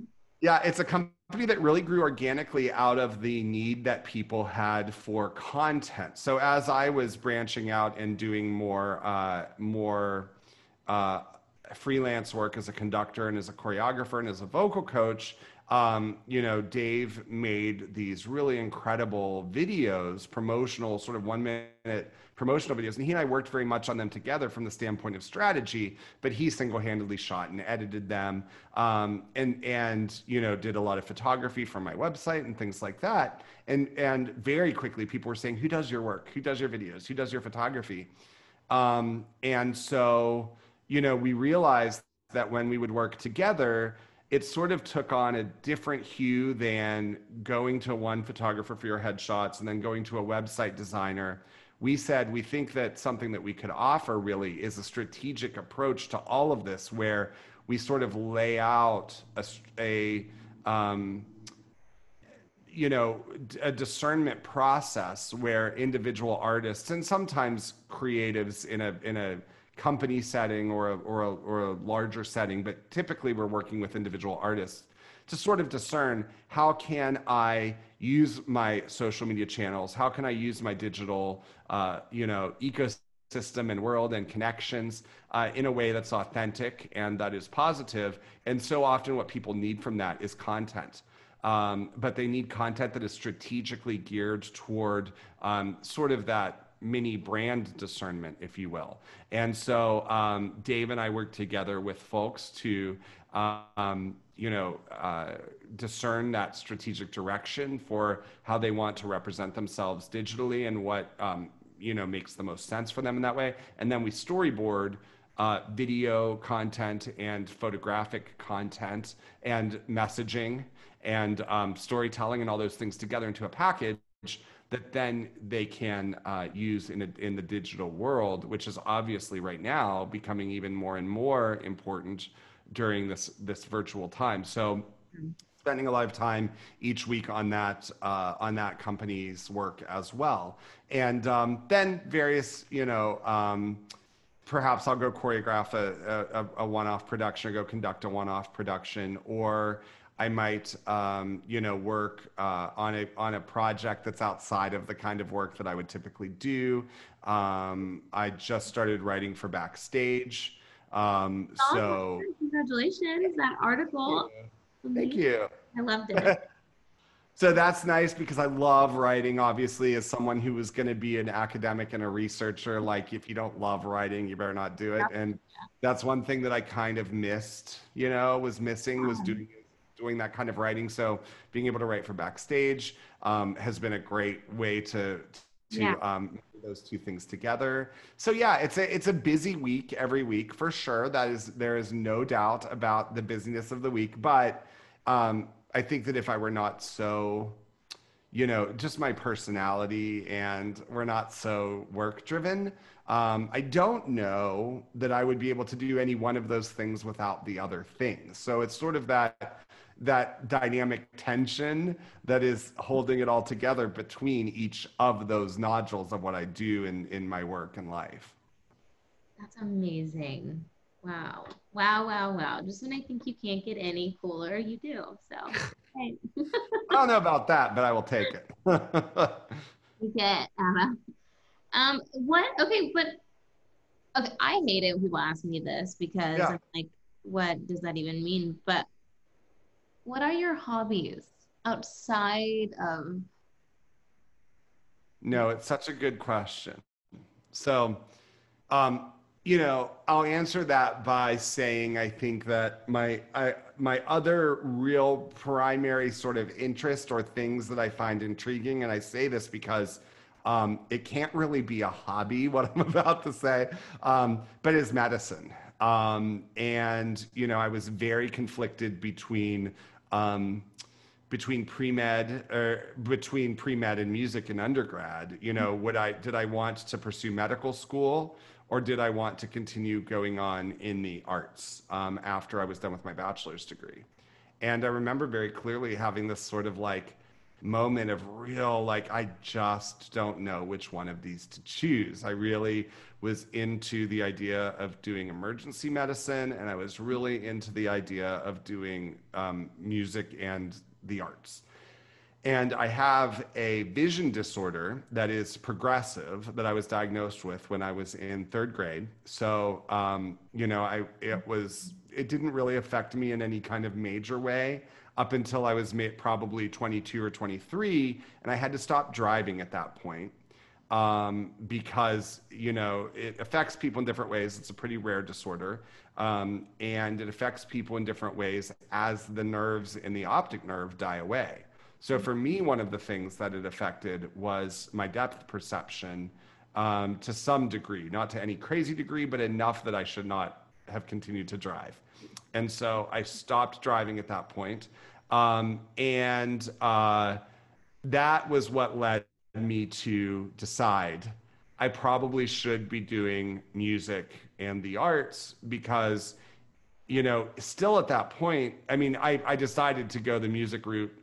Yeah, it's a company that really grew organically out of the need that people had for content. So as I was branching out and doing more, uh, more uh, freelance work as a conductor and as a choreographer and as a vocal coach, um, you know, Dave made these really incredible videos, promotional, sort of one minute promotional videos. And he and I worked very much on them together from the standpoint of strategy, but he single handedly shot and edited them um, and, and, you know, did a lot of photography for my website and things like that. And, and very quickly, people were saying, Who does your work? Who does your videos? Who does your photography? Um, and so, you know, we realized that when we would work together, it sort of took on a different hue than going to one photographer for your headshots and then going to a website designer. We said we think that something that we could offer really is a strategic approach to all of this, where we sort of lay out a, a um, you know a discernment process where individual artists and sometimes creatives in a in a company setting or a, or a, or a larger setting, but typically we're working with individual artists to sort of discern how can I use my social media channels? How can I use my digital, uh, you know, ecosystem and world and connections uh, in a way that's authentic and that is positive? And so often what people need from that is content. Um, but they need content that is strategically geared toward um, sort of that mini brand discernment, if you will. And so um, Dave and I work together with folks to, um, you know, uh, discern that strategic direction for how they want to represent themselves digitally and what, um, you know, makes the most sense for them in that way. And then we storyboard. Uh, video content and photographic content and messaging and um, storytelling and all those things together into a package that then they can uh, use in, a, in the digital world, which is obviously right now becoming even more and more important during this this virtual time. So, spending a lot of time each week on that uh, on that company's work as well, and um, then various you know. Um, perhaps I'll go choreograph a, a, a one-off production or go conduct a one-off production or I might, um, you know, work uh, on a on a project that's outside of the kind of work that I would typically do. Um, I just started writing for Backstage, um, oh, so congratulations! That article. Thank you. I loved it. so that's nice because I love writing. Obviously, as someone who was going to be an academic and a researcher, like if you don't love writing, you better not do it. And that's one thing that I kind of missed. You know, was missing was doing doing that kind of writing. So being able to write for backstage um, has been a great way to to yeah. um, those two things together. So yeah, it's a it's a busy week every week for sure. That is there is no doubt about the busyness of the week. But um, I think that if I were not so you know, just my personality and we're not so work driven. Um, I don't know that I would be able to do any one of those things without the other things. So it's sort of that that dynamic tension that is holding it all together between each of those nodules of what I do in, in my work and life. That's amazing. Wow. Wow, wow, wow. Just when I think you can't get any cooler, you do. So, I don't know about that, but I will take it. you get Anna. Um, what? Okay, but okay, I hate it when people ask me this because yeah. I'm like, what does that even mean? But what are your hobbies outside of no it's such a good question. So um, you know i'll answer that by saying i think that my I, my other real primary sort of interest or things that i find intriguing and i say this because um, it can't really be a hobby what i'm about to say um, but is medicine. Um, and you know, I was very conflicted between um, between pre-med or between pre-med and music and undergrad. You know, would I did I want to pursue medical school or did I want to continue going on in the arts um, after I was done with my bachelor's degree? And I remember very clearly having this sort of like moment of real like I just don't know which one of these to choose. I really was into the idea of doing emergency medicine, and I was really into the idea of doing um, music and the arts. And I have a vision disorder that is progressive that I was diagnosed with when I was in third grade. So, um, you know, I it was it didn't really affect me in any kind of major way up until I was probably 22 or 23, and I had to stop driving at that point um, because you know it affects people in different ways. It's a pretty rare disorder, um, and it affects people in different ways as the nerves in the optic nerve die away. So for me, one of the things that it affected was my depth perception um, to some degree, not to any crazy degree, but enough that I should not have continued to drive. And so I stopped driving at that point. Um, and uh, that was what led me to decide I probably should be doing music and the arts because, you know, still at that point, I mean, I, I decided to go the music route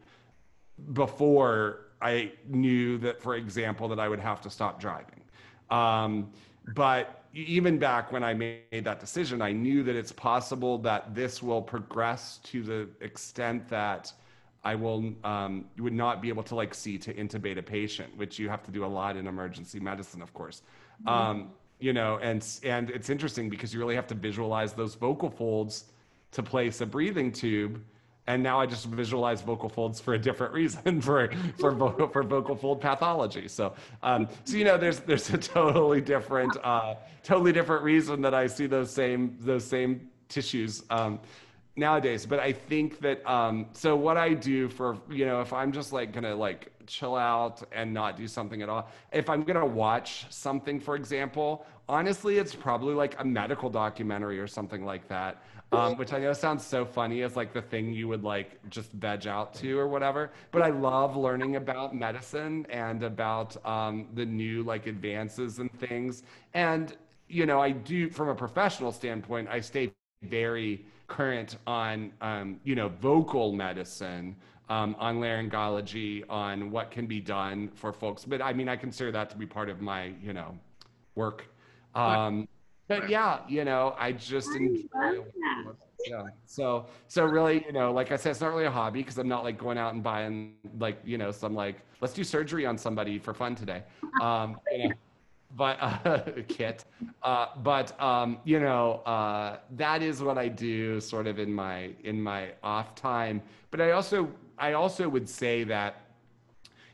before I knew that, for example, that I would have to stop driving. Um, but even back when I made that decision, I knew that it's possible that this will progress to the extent that I will um, would not be able to like see to intubate a patient, which you have to do a lot in emergency medicine, of course. Mm-hmm. Um, you know, and and it's interesting because you really have to visualize those vocal folds to place a breathing tube. And now I just visualize vocal folds for a different reason for for vocal for vocal fold pathology. So um, so you know, there's there's a totally different uh, totally different reason that I see those same those same tissues. Um, nowadays but i think that um so what i do for you know if i'm just like gonna like chill out and not do something at all if i'm gonna watch something for example honestly it's probably like a medical documentary or something like that um, which i know sounds so funny as like the thing you would like just veg out to or whatever but i love learning about medicine and about um, the new like advances and things. And you know i do from a professional standpoint i stay very current on um, you know vocal medicine um, on laryngology on what can be done for folks. But i mean i consider that to be part of my you know work. Um, but yeah you know i just enjoy yeah. So so really you know like i said it's not really a hobby because i'm not like going out and buying like you know some like let's do surgery on somebody for fun today. Um you know, but uh, kit. Uh, but um, you know uh, that is what i do sort of in my in my off time. But i also i also would say that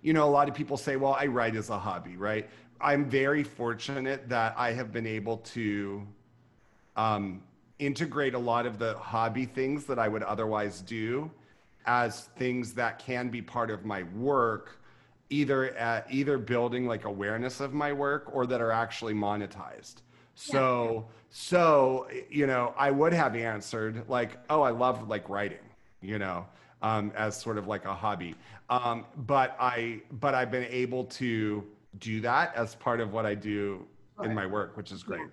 you know a lot of people say well i write as a hobby right i'm very fortunate that i have been able to um, integrate a lot of the hobby things that i would otherwise do as things that can be part of my work either at either building like awareness of my work or that are actually monetized. So yeah. so you know, I would have answered like, oh, I love like writing, you know, um, as sort of like a hobby. Um, but I but I've been able to do that as part of what I do in my work, which is great.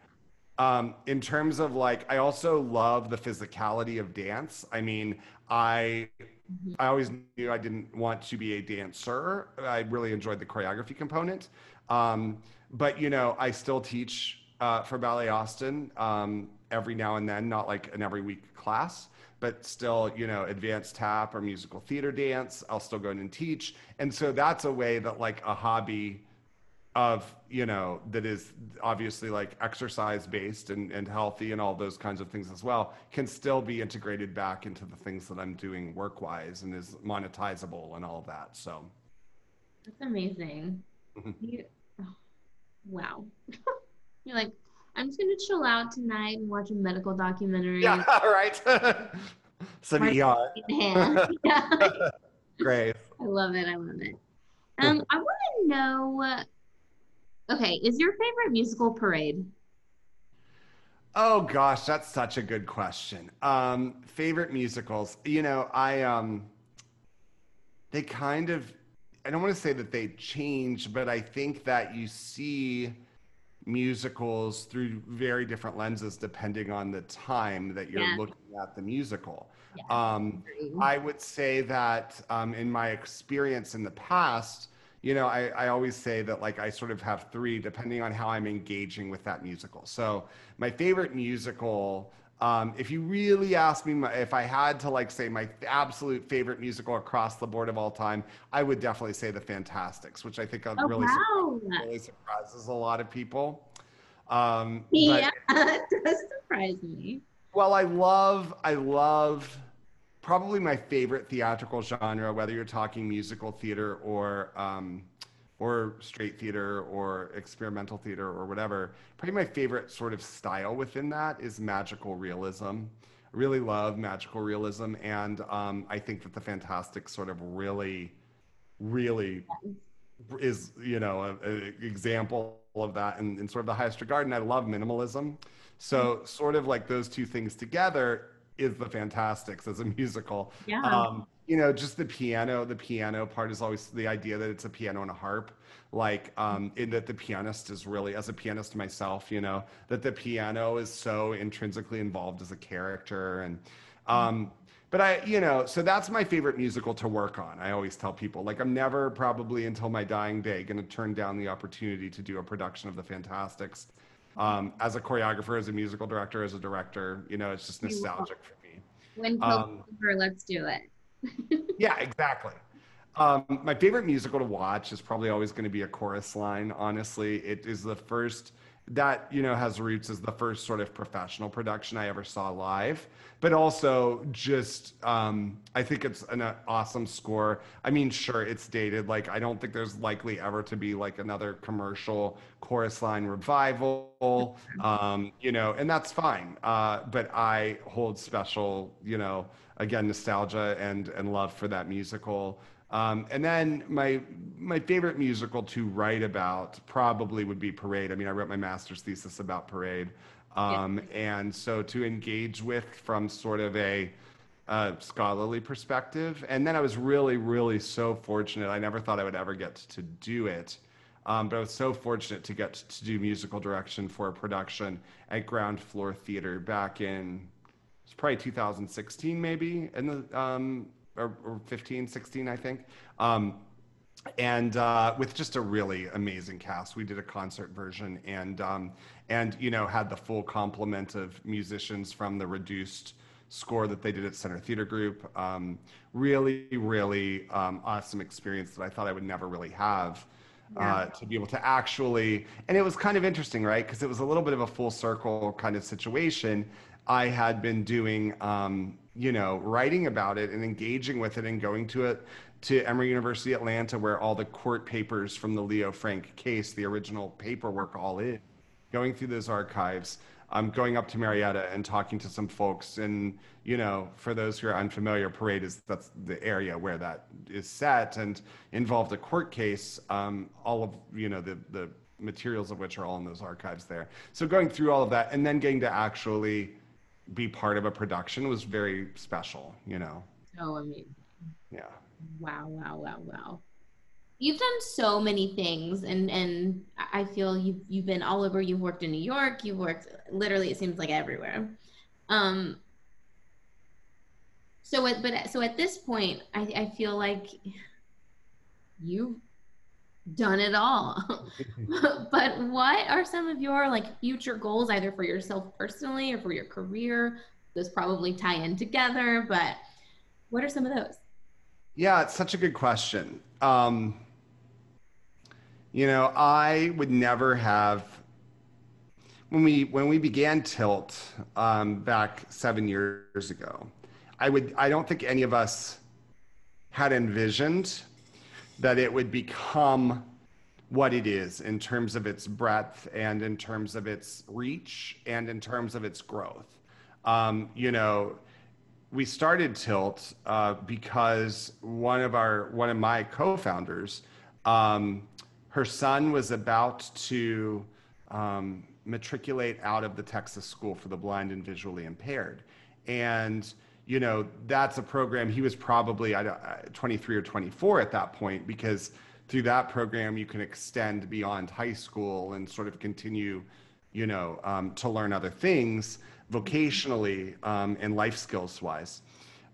Um, in terms of like, I also love the physicality of dance. I mean, I Mm-hmm. I always knew I didn't want to be a dancer. I really enjoyed the choreography component. Um, but, you know, I still teach uh, for Ballet Austin um, every now and then, not like an every week class, but still, you know, advanced tap or musical theater dance. I'll still go in and teach. And so that's a way that, like, a hobby of you know that is obviously like exercise based and, and healthy and all those kinds of things as well can still be integrated back into the things that i'm doing work wise and is monetizable and all that so. That's amazing. Mm-hmm. you, oh, wow. You're like i'm just gonna chill out tonight and watch a medical documentary. Yeah right? Some er yeah. great. I love it i love it. Um i want to know Okay, is your favorite musical Parade? Oh gosh, that's such a good question. Um, favorite musicals. You know, I um, they kind of. I don't want to say that they change, but I think that you see musicals through very different lenses depending on the time that you're Yeah. looking at the musical. Yeah. Um, I would say that um, in my experience in the past, you know, I, I always say that like I sort of have three depending on how I'm engaging with that musical. So my favorite musical, um, if you really ask me my, if I had to like say my absolute favorite musical across the board of all time, I would definitely say The Fantasticks, which I think uh, Oh really, wow! really surprises a lot of people. Um, but- Yeah, it does surprise me. well, I love, I love probably my favorite theatrical genre, whether you're talking musical theater or um, or straight theater or experimental theater or whatever. Probably my favorite sort of style within that is magical realism. I really love magical realism, and um, I think that the Fantastic sort of really, really is you know an example of that in, in sort of the highest regard. And I love minimalism. So sort of like those two things together is the Fantasticks as a musical. Yeah. Um, you know, just the piano. The piano part is always the idea that it's a piano and a harp. Like, um, in that the pianist is really, as a pianist myself, you know, that the piano is so intrinsically involved as a character. And, um, but I, you know, so that's my favorite musical to work on. I always tell people, like, I'm never probably until my dying day going to turn down the opportunity to do a production of the Fantasticks. Um, as a choreographer, as a musical director, as a director, you know, it's just nostalgic for me. When Um, October, let's do it. Yeah, exactly. Um, my favorite musical to watch is probably always going to be a chorus line. Honestly, it is the first that you know has roots as the first sort of professional production I ever saw live, but also just um, I think it's an uh, awesome score. I mean, sure, it's dated. Like I don't think there's likely ever to be like another commercial chorus line revival. Um, you know, and that's fine. Uh, but I hold special, you know, again nostalgia and and love for that musical. Um, and then my my favorite musical to write about probably would be Parade. I mean, I wrote my master's thesis about Parade, um, and so to engage with from sort of a uh, scholarly perspective. And then I was really, really so fortunate. I never thought I would ever get to do it. Um, but I was so fortunate to get to do musical direction for a production at Ground Floor Theater back in it's probably 2016 maybe in the um, or, or 15 16 i think. Um, and uh, with just a really amazing cast. We did a concert version and um, and you know had the full complement of musicians from the reduced score that they did at center theater group. Um, really really um, awesome experience that i thought i would never really have uh, to be able to actually and it was kind of interesting right? Because it was a little bit of a full circle kind of situation i had been doing um, you know writing about it and engaging with it and going to it to emory university atlanta where all the court papers from the leo frank case the original paperwork all is going through those archives um, going up to Marietta and talking to some folks. And, you know, for those who are unfamiliar, Parade is that's the area where that is set and involved a court case. Um, all of, you know, the, the materials of which are all in those archives there. So going through all of that and then getting to actually be part of a production was very special, you know? So amazing. Yeah. Wow, wow, wow, wow. You've done so many things and and I feel you've you've been all over. You've worked in New York, you've worked literally it seems like everywhere. Um so at but so at this point I, I feel like you've done it all. but what are some of your like future goals either for yourself personally or for your career? Those probably tie in together, but what are some of those? Yeah, it's such a good question. Um, you know, I would never have when we when we began Tilt um, back seven years ago. I would I don't think any of us had envisioned that it would become what it is in terms of its breadth and in terms of its reach and in terms of its growth. Um, you know, we started Tilt uh, because one of our one of my co-founders, um, her son was about to um, matriculate out of the Texas School for the Blind and Visually Impaired. And, you know, that's a program, he was probably I don't, uh, 23 or 24 at that point because through that program you can extend beyond high school and sort of continue, you know, um, to learn other things vocationally um, and life skills wise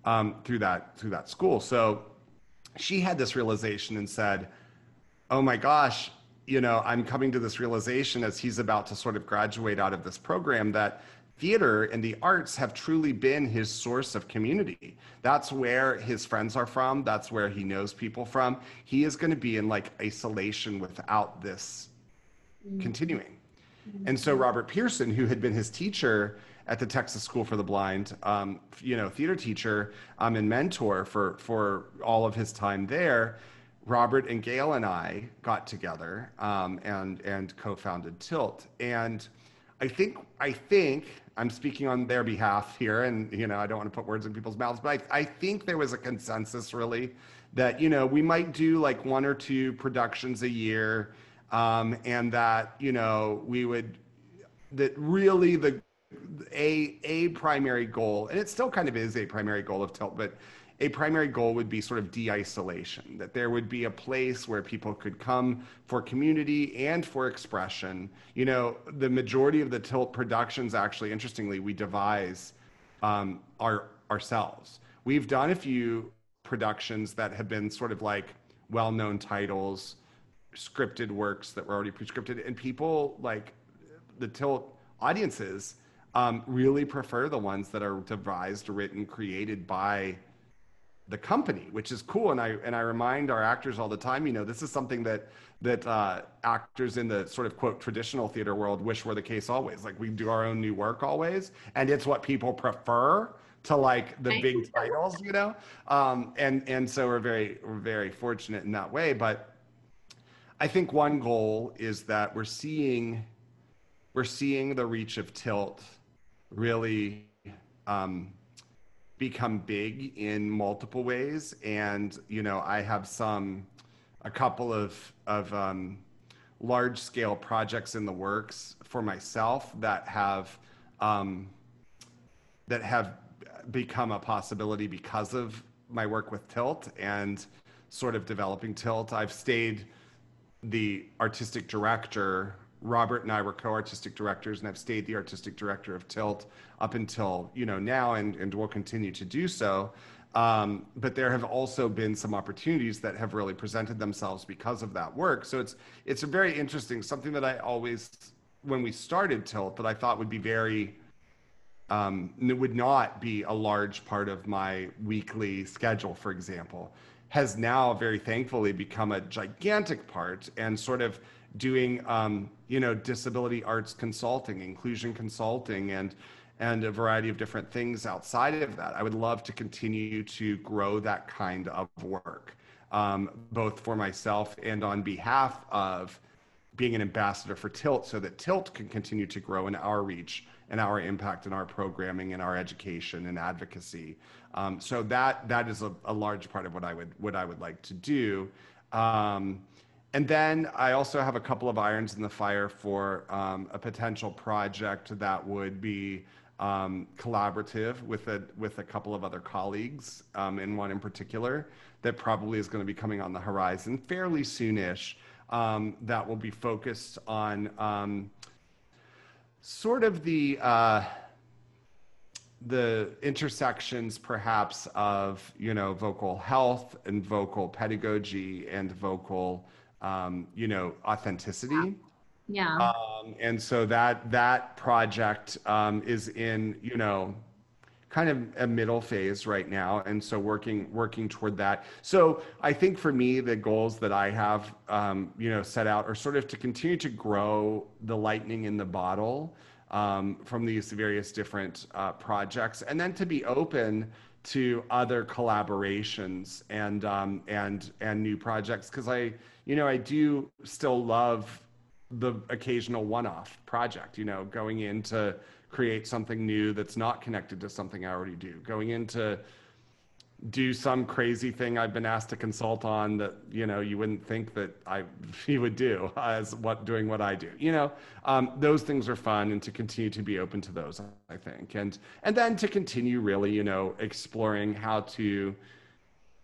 um, through that through that school. So she had this realization and said, "Oh my gosh, you know, I'm coming to this realization as he's about to sort of graduate out of this program that theater and the arts have truly been his source of community. That's where his friends are from. That's where he knows people from. He is going to be in like isolation without this mm-hmm. continuing. Mm-hmm. And so Robert Pearson, who had been his teacher at the Texas School for the Blind, um, you know, theater teacher um, and mentor for for all of his time there, Robert and Gail and I got together um, and and co-founded Tilt. And I think I think I'm speaking on their behalf here, and you know I don't want to put words in people's mouths, but I, I think there was a consensus really that you know we might do like one or two productions a year, um, and that you know we would that really the a a primary goal, and it still kind of is a primary goal of Tilt, but a primary goal would be sort of de-isolation that there would be a place where people could come for community and for expression. You know the majority of the tilt productions actually interestingly we devise um, our ourselves. We've done a few productions that have been sort of like well-known titles scripted works that were already pre-scripted and people like the tilt audiences um, really prefer the ones that are devised written created by the company, which is cool. And I and I remind our actors all the time, you know, this is something that that uh, actors in the sort of quote traditional theater world wish were the case always. Like we do our own new work always, and it's what people prefer to like the big titles, you know. Um, and and so we're very we're very fortunate in that way. But I think one goal is that we're seeing we're seeing the reach of Tilt really. Um, become big in multiple ways. And you know i have some a couple of of um, large scale projects in the works for myself that have um, that have become a possibility because of my work with tilt and sort of developing tilt. I've stayed the artistic director Robert and I were co-artistic directors, and I've stayed the artistic director of Tilt up until you know now, and and will continue to do so. Um, but there have also been some opportunities that have really presented themselves because of that work. So it's it's a very interesting something that I always when we started Tilt that I thought would be very um, would not be a large part of my weekly schedule, for example, has now very thankfully become a gigantic part and sort of doing um, you know disability arts consulting, inclusion consulting, and and a variety of different things outside of that. I would love to continue to grow that kind of work, um, both for myself and on behalf of being an ambassador for Tilt, so that Tilt can continue to grow in our reach and our impact in our programming and our education and advocacy. Um, so that that is a, a, large part of what I would what I would like to do. Um, and then I also have a couple of irons in the fire for um, a potential project that would be um, collaborative with a with a couple of other colleagues, um, and one in particular that probably is going to be coming on the horizon fairly soonish. Um, that will be focused on um, sort of the uh, the intersections perhaps of you know vocal health and vocal pedagogy and vocal um, you know, authenticity. Yeah. Um, and so that that project um, is in, you know, kind of a middle phase right now, and so working working toward that. So I think for me, the goals that I have, um, you know, set out are sort of to continue to grow the lightning in the bottle um, from these various different uh, projects, and then to be open to other collaborations and um, and and new projects because I you know I do still love the occasional one-off project you know going in to create something new that's not connected to something I already do going into do some crazy thing I've been asked to consult on that you know you wouldn't think that I he would do as what doing what I do. You know, um, those things are fun, and to continue to be open to those, I think, and and then to continue really, you know, exploring how to.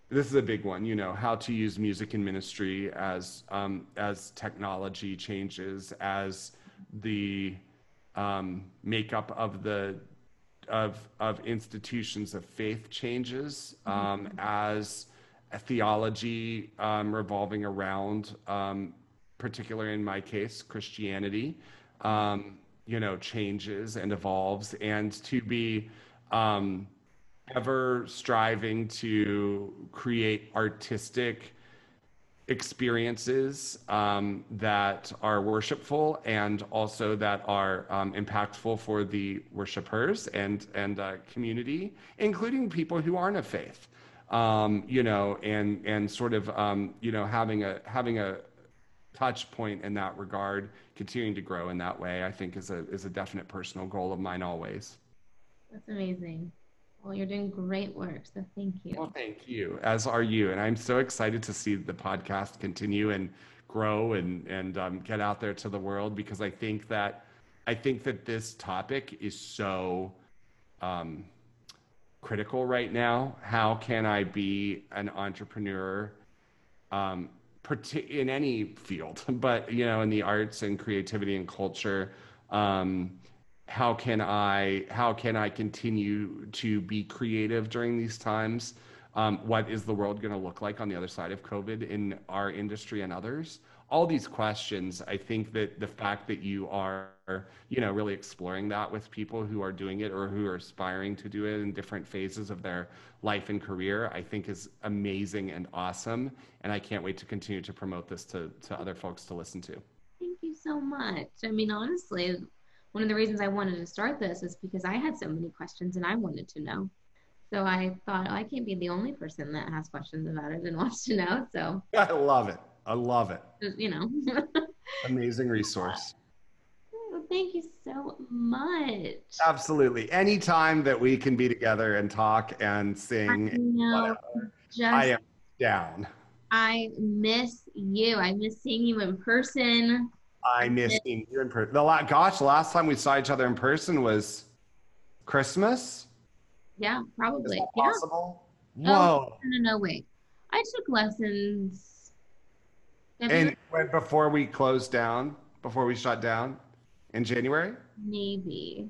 This is a big one, you know, how to use music in ministry as um, as technology changes, as the um, makeup of the of of institutions of faith changes um, mm-hmm. as a theology um, revolving around, um, particularly in my case, Christianity, um, you know, changes and evolves, and to be um, ever striving to create artistic experiences um, that are worshipful and also that are um, impactful for the worshipers and and uh, community, including people who aren't of faith. Um, you know, and and sort of um, you know having a having a touch point in that regard, continuing to grow in that way, I think is a is a definite personal goal of mine always. That's amazing. Well, you're doing great work. So thank you. Well, thank you, as are you. And I'm so excited to see the podcast continue and grow and, and um, get out there to the world because I think that I think that this topic is so um, critical right now. How can I be an entrepreneur um, in any field, but you know, in the arts and creativity and culture? Um, how can I how can I continue to be creative during these times? Um, what is the world going to look like on the other side of COVID in our industry and others? All these questions, I think that the fact that you are, you know, really exploring that with people who are doing it or who are aspiring to do it in different phases of their life and career, I think is amazing and awesome. And I can't wait to continue to promote this to, to other folks to listen to. Thank you so much. I mean, honestly, one of the reasons I wanted to start this is because I had so many questions and I wanted to know. So I thought, oh, I can't be the only person that has questions about it and wants to know. So I love it. I love it. You know, amazing resource. Oh, thank you so much. Absolutely. Anytime that we can be together and talk and sing, I, know, just, I am down. I miss you. I miss seeing you in person. I miss seeing you in person. The la- gosh, last time we saw each other in person was Christmas. Yeah, probably. possible? Yeah. Whoa. Oh, no, no, no, wait. I took lessons. And before we closed down, before we shut down in January? Maybe.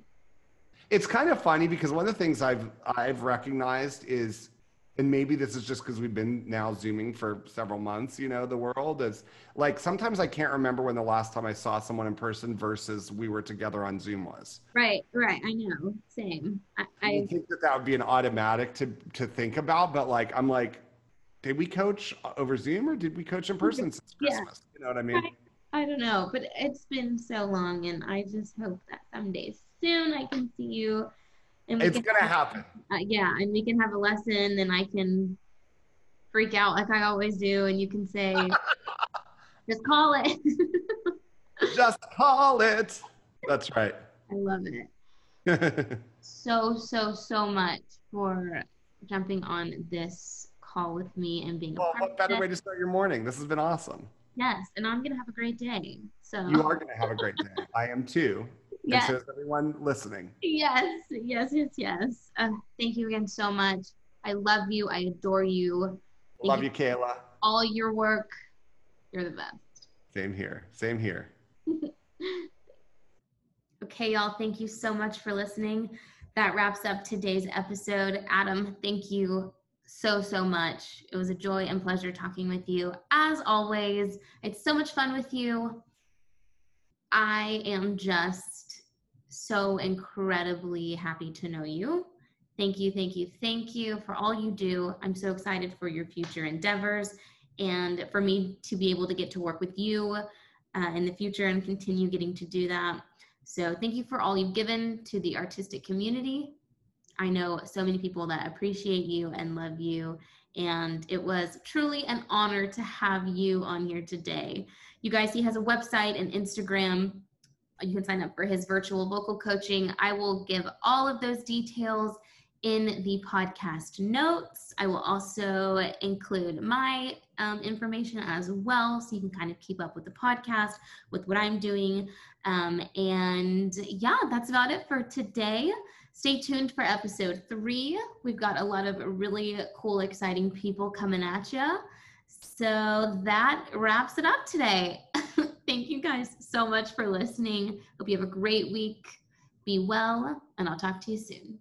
It's kind of funny because one of the things I've I've recognized is and maybe this is just because we've been now zooming for several months you know the world is like sometimes i can't remember when the last time i saw someone in person versus we were together on zoom was. Right right i know same. I, I think that that would be an automatic to to think about but like i'm like did we coach over zoom or did we coach in person since christmas? Yeah. you know what i mean? I, I don't know but it's been so long and i just hope that someday soon i can see you and it's gonna have, happen. Uh, yeah, and we can have a lesson, and I can freak out like I always do, and you can say, "Just call it." Just call it. That's right. I love it. so so so much for jumping on this call with me and being. Well, what better way to start your morning? This has been awesome. Yes, and I'm gonna have a great day. So you are gonna have a great day. I am too yes. and so everyone listening. Yes, yes, yes, yes. Uh, thank you again so much. I love you. I adore you. Thank love you, Kayla. All your work. You're the best. Same here. Same here. okay, y'all. Thank you so much for listening. That wraps up today's episode. Adam, thank you so, so much. It was a joy and pleasure talking with you. As always, it's so much fun with you. I am just so incredibly happy to know you. Thank you, thank you, thank you for all you do. I'm so excited for your future endeavors and for me to be able to get to work with you uh, in the future and continue getting to do that. So, thank you for all you've given to the artistic community. I know so many people that appreciate you and love you, and it was truly an honor to have you on here today. You guys, he has a website and Instagram you can sign up for his virtual vocal coaching. I will give all of those details in the podcast notes. I will also include my um, information as well, so you can kind of keep up with the podcast, with what I'm doing. Um, and yeah, that's about it for today. Stay tuned for episode three. We've got a lot of really cool, exciting people coming at you. So that wraps it up today. Thank you guys so much for listening. Hope you have a great week. Be well, and I'll talk to you soon.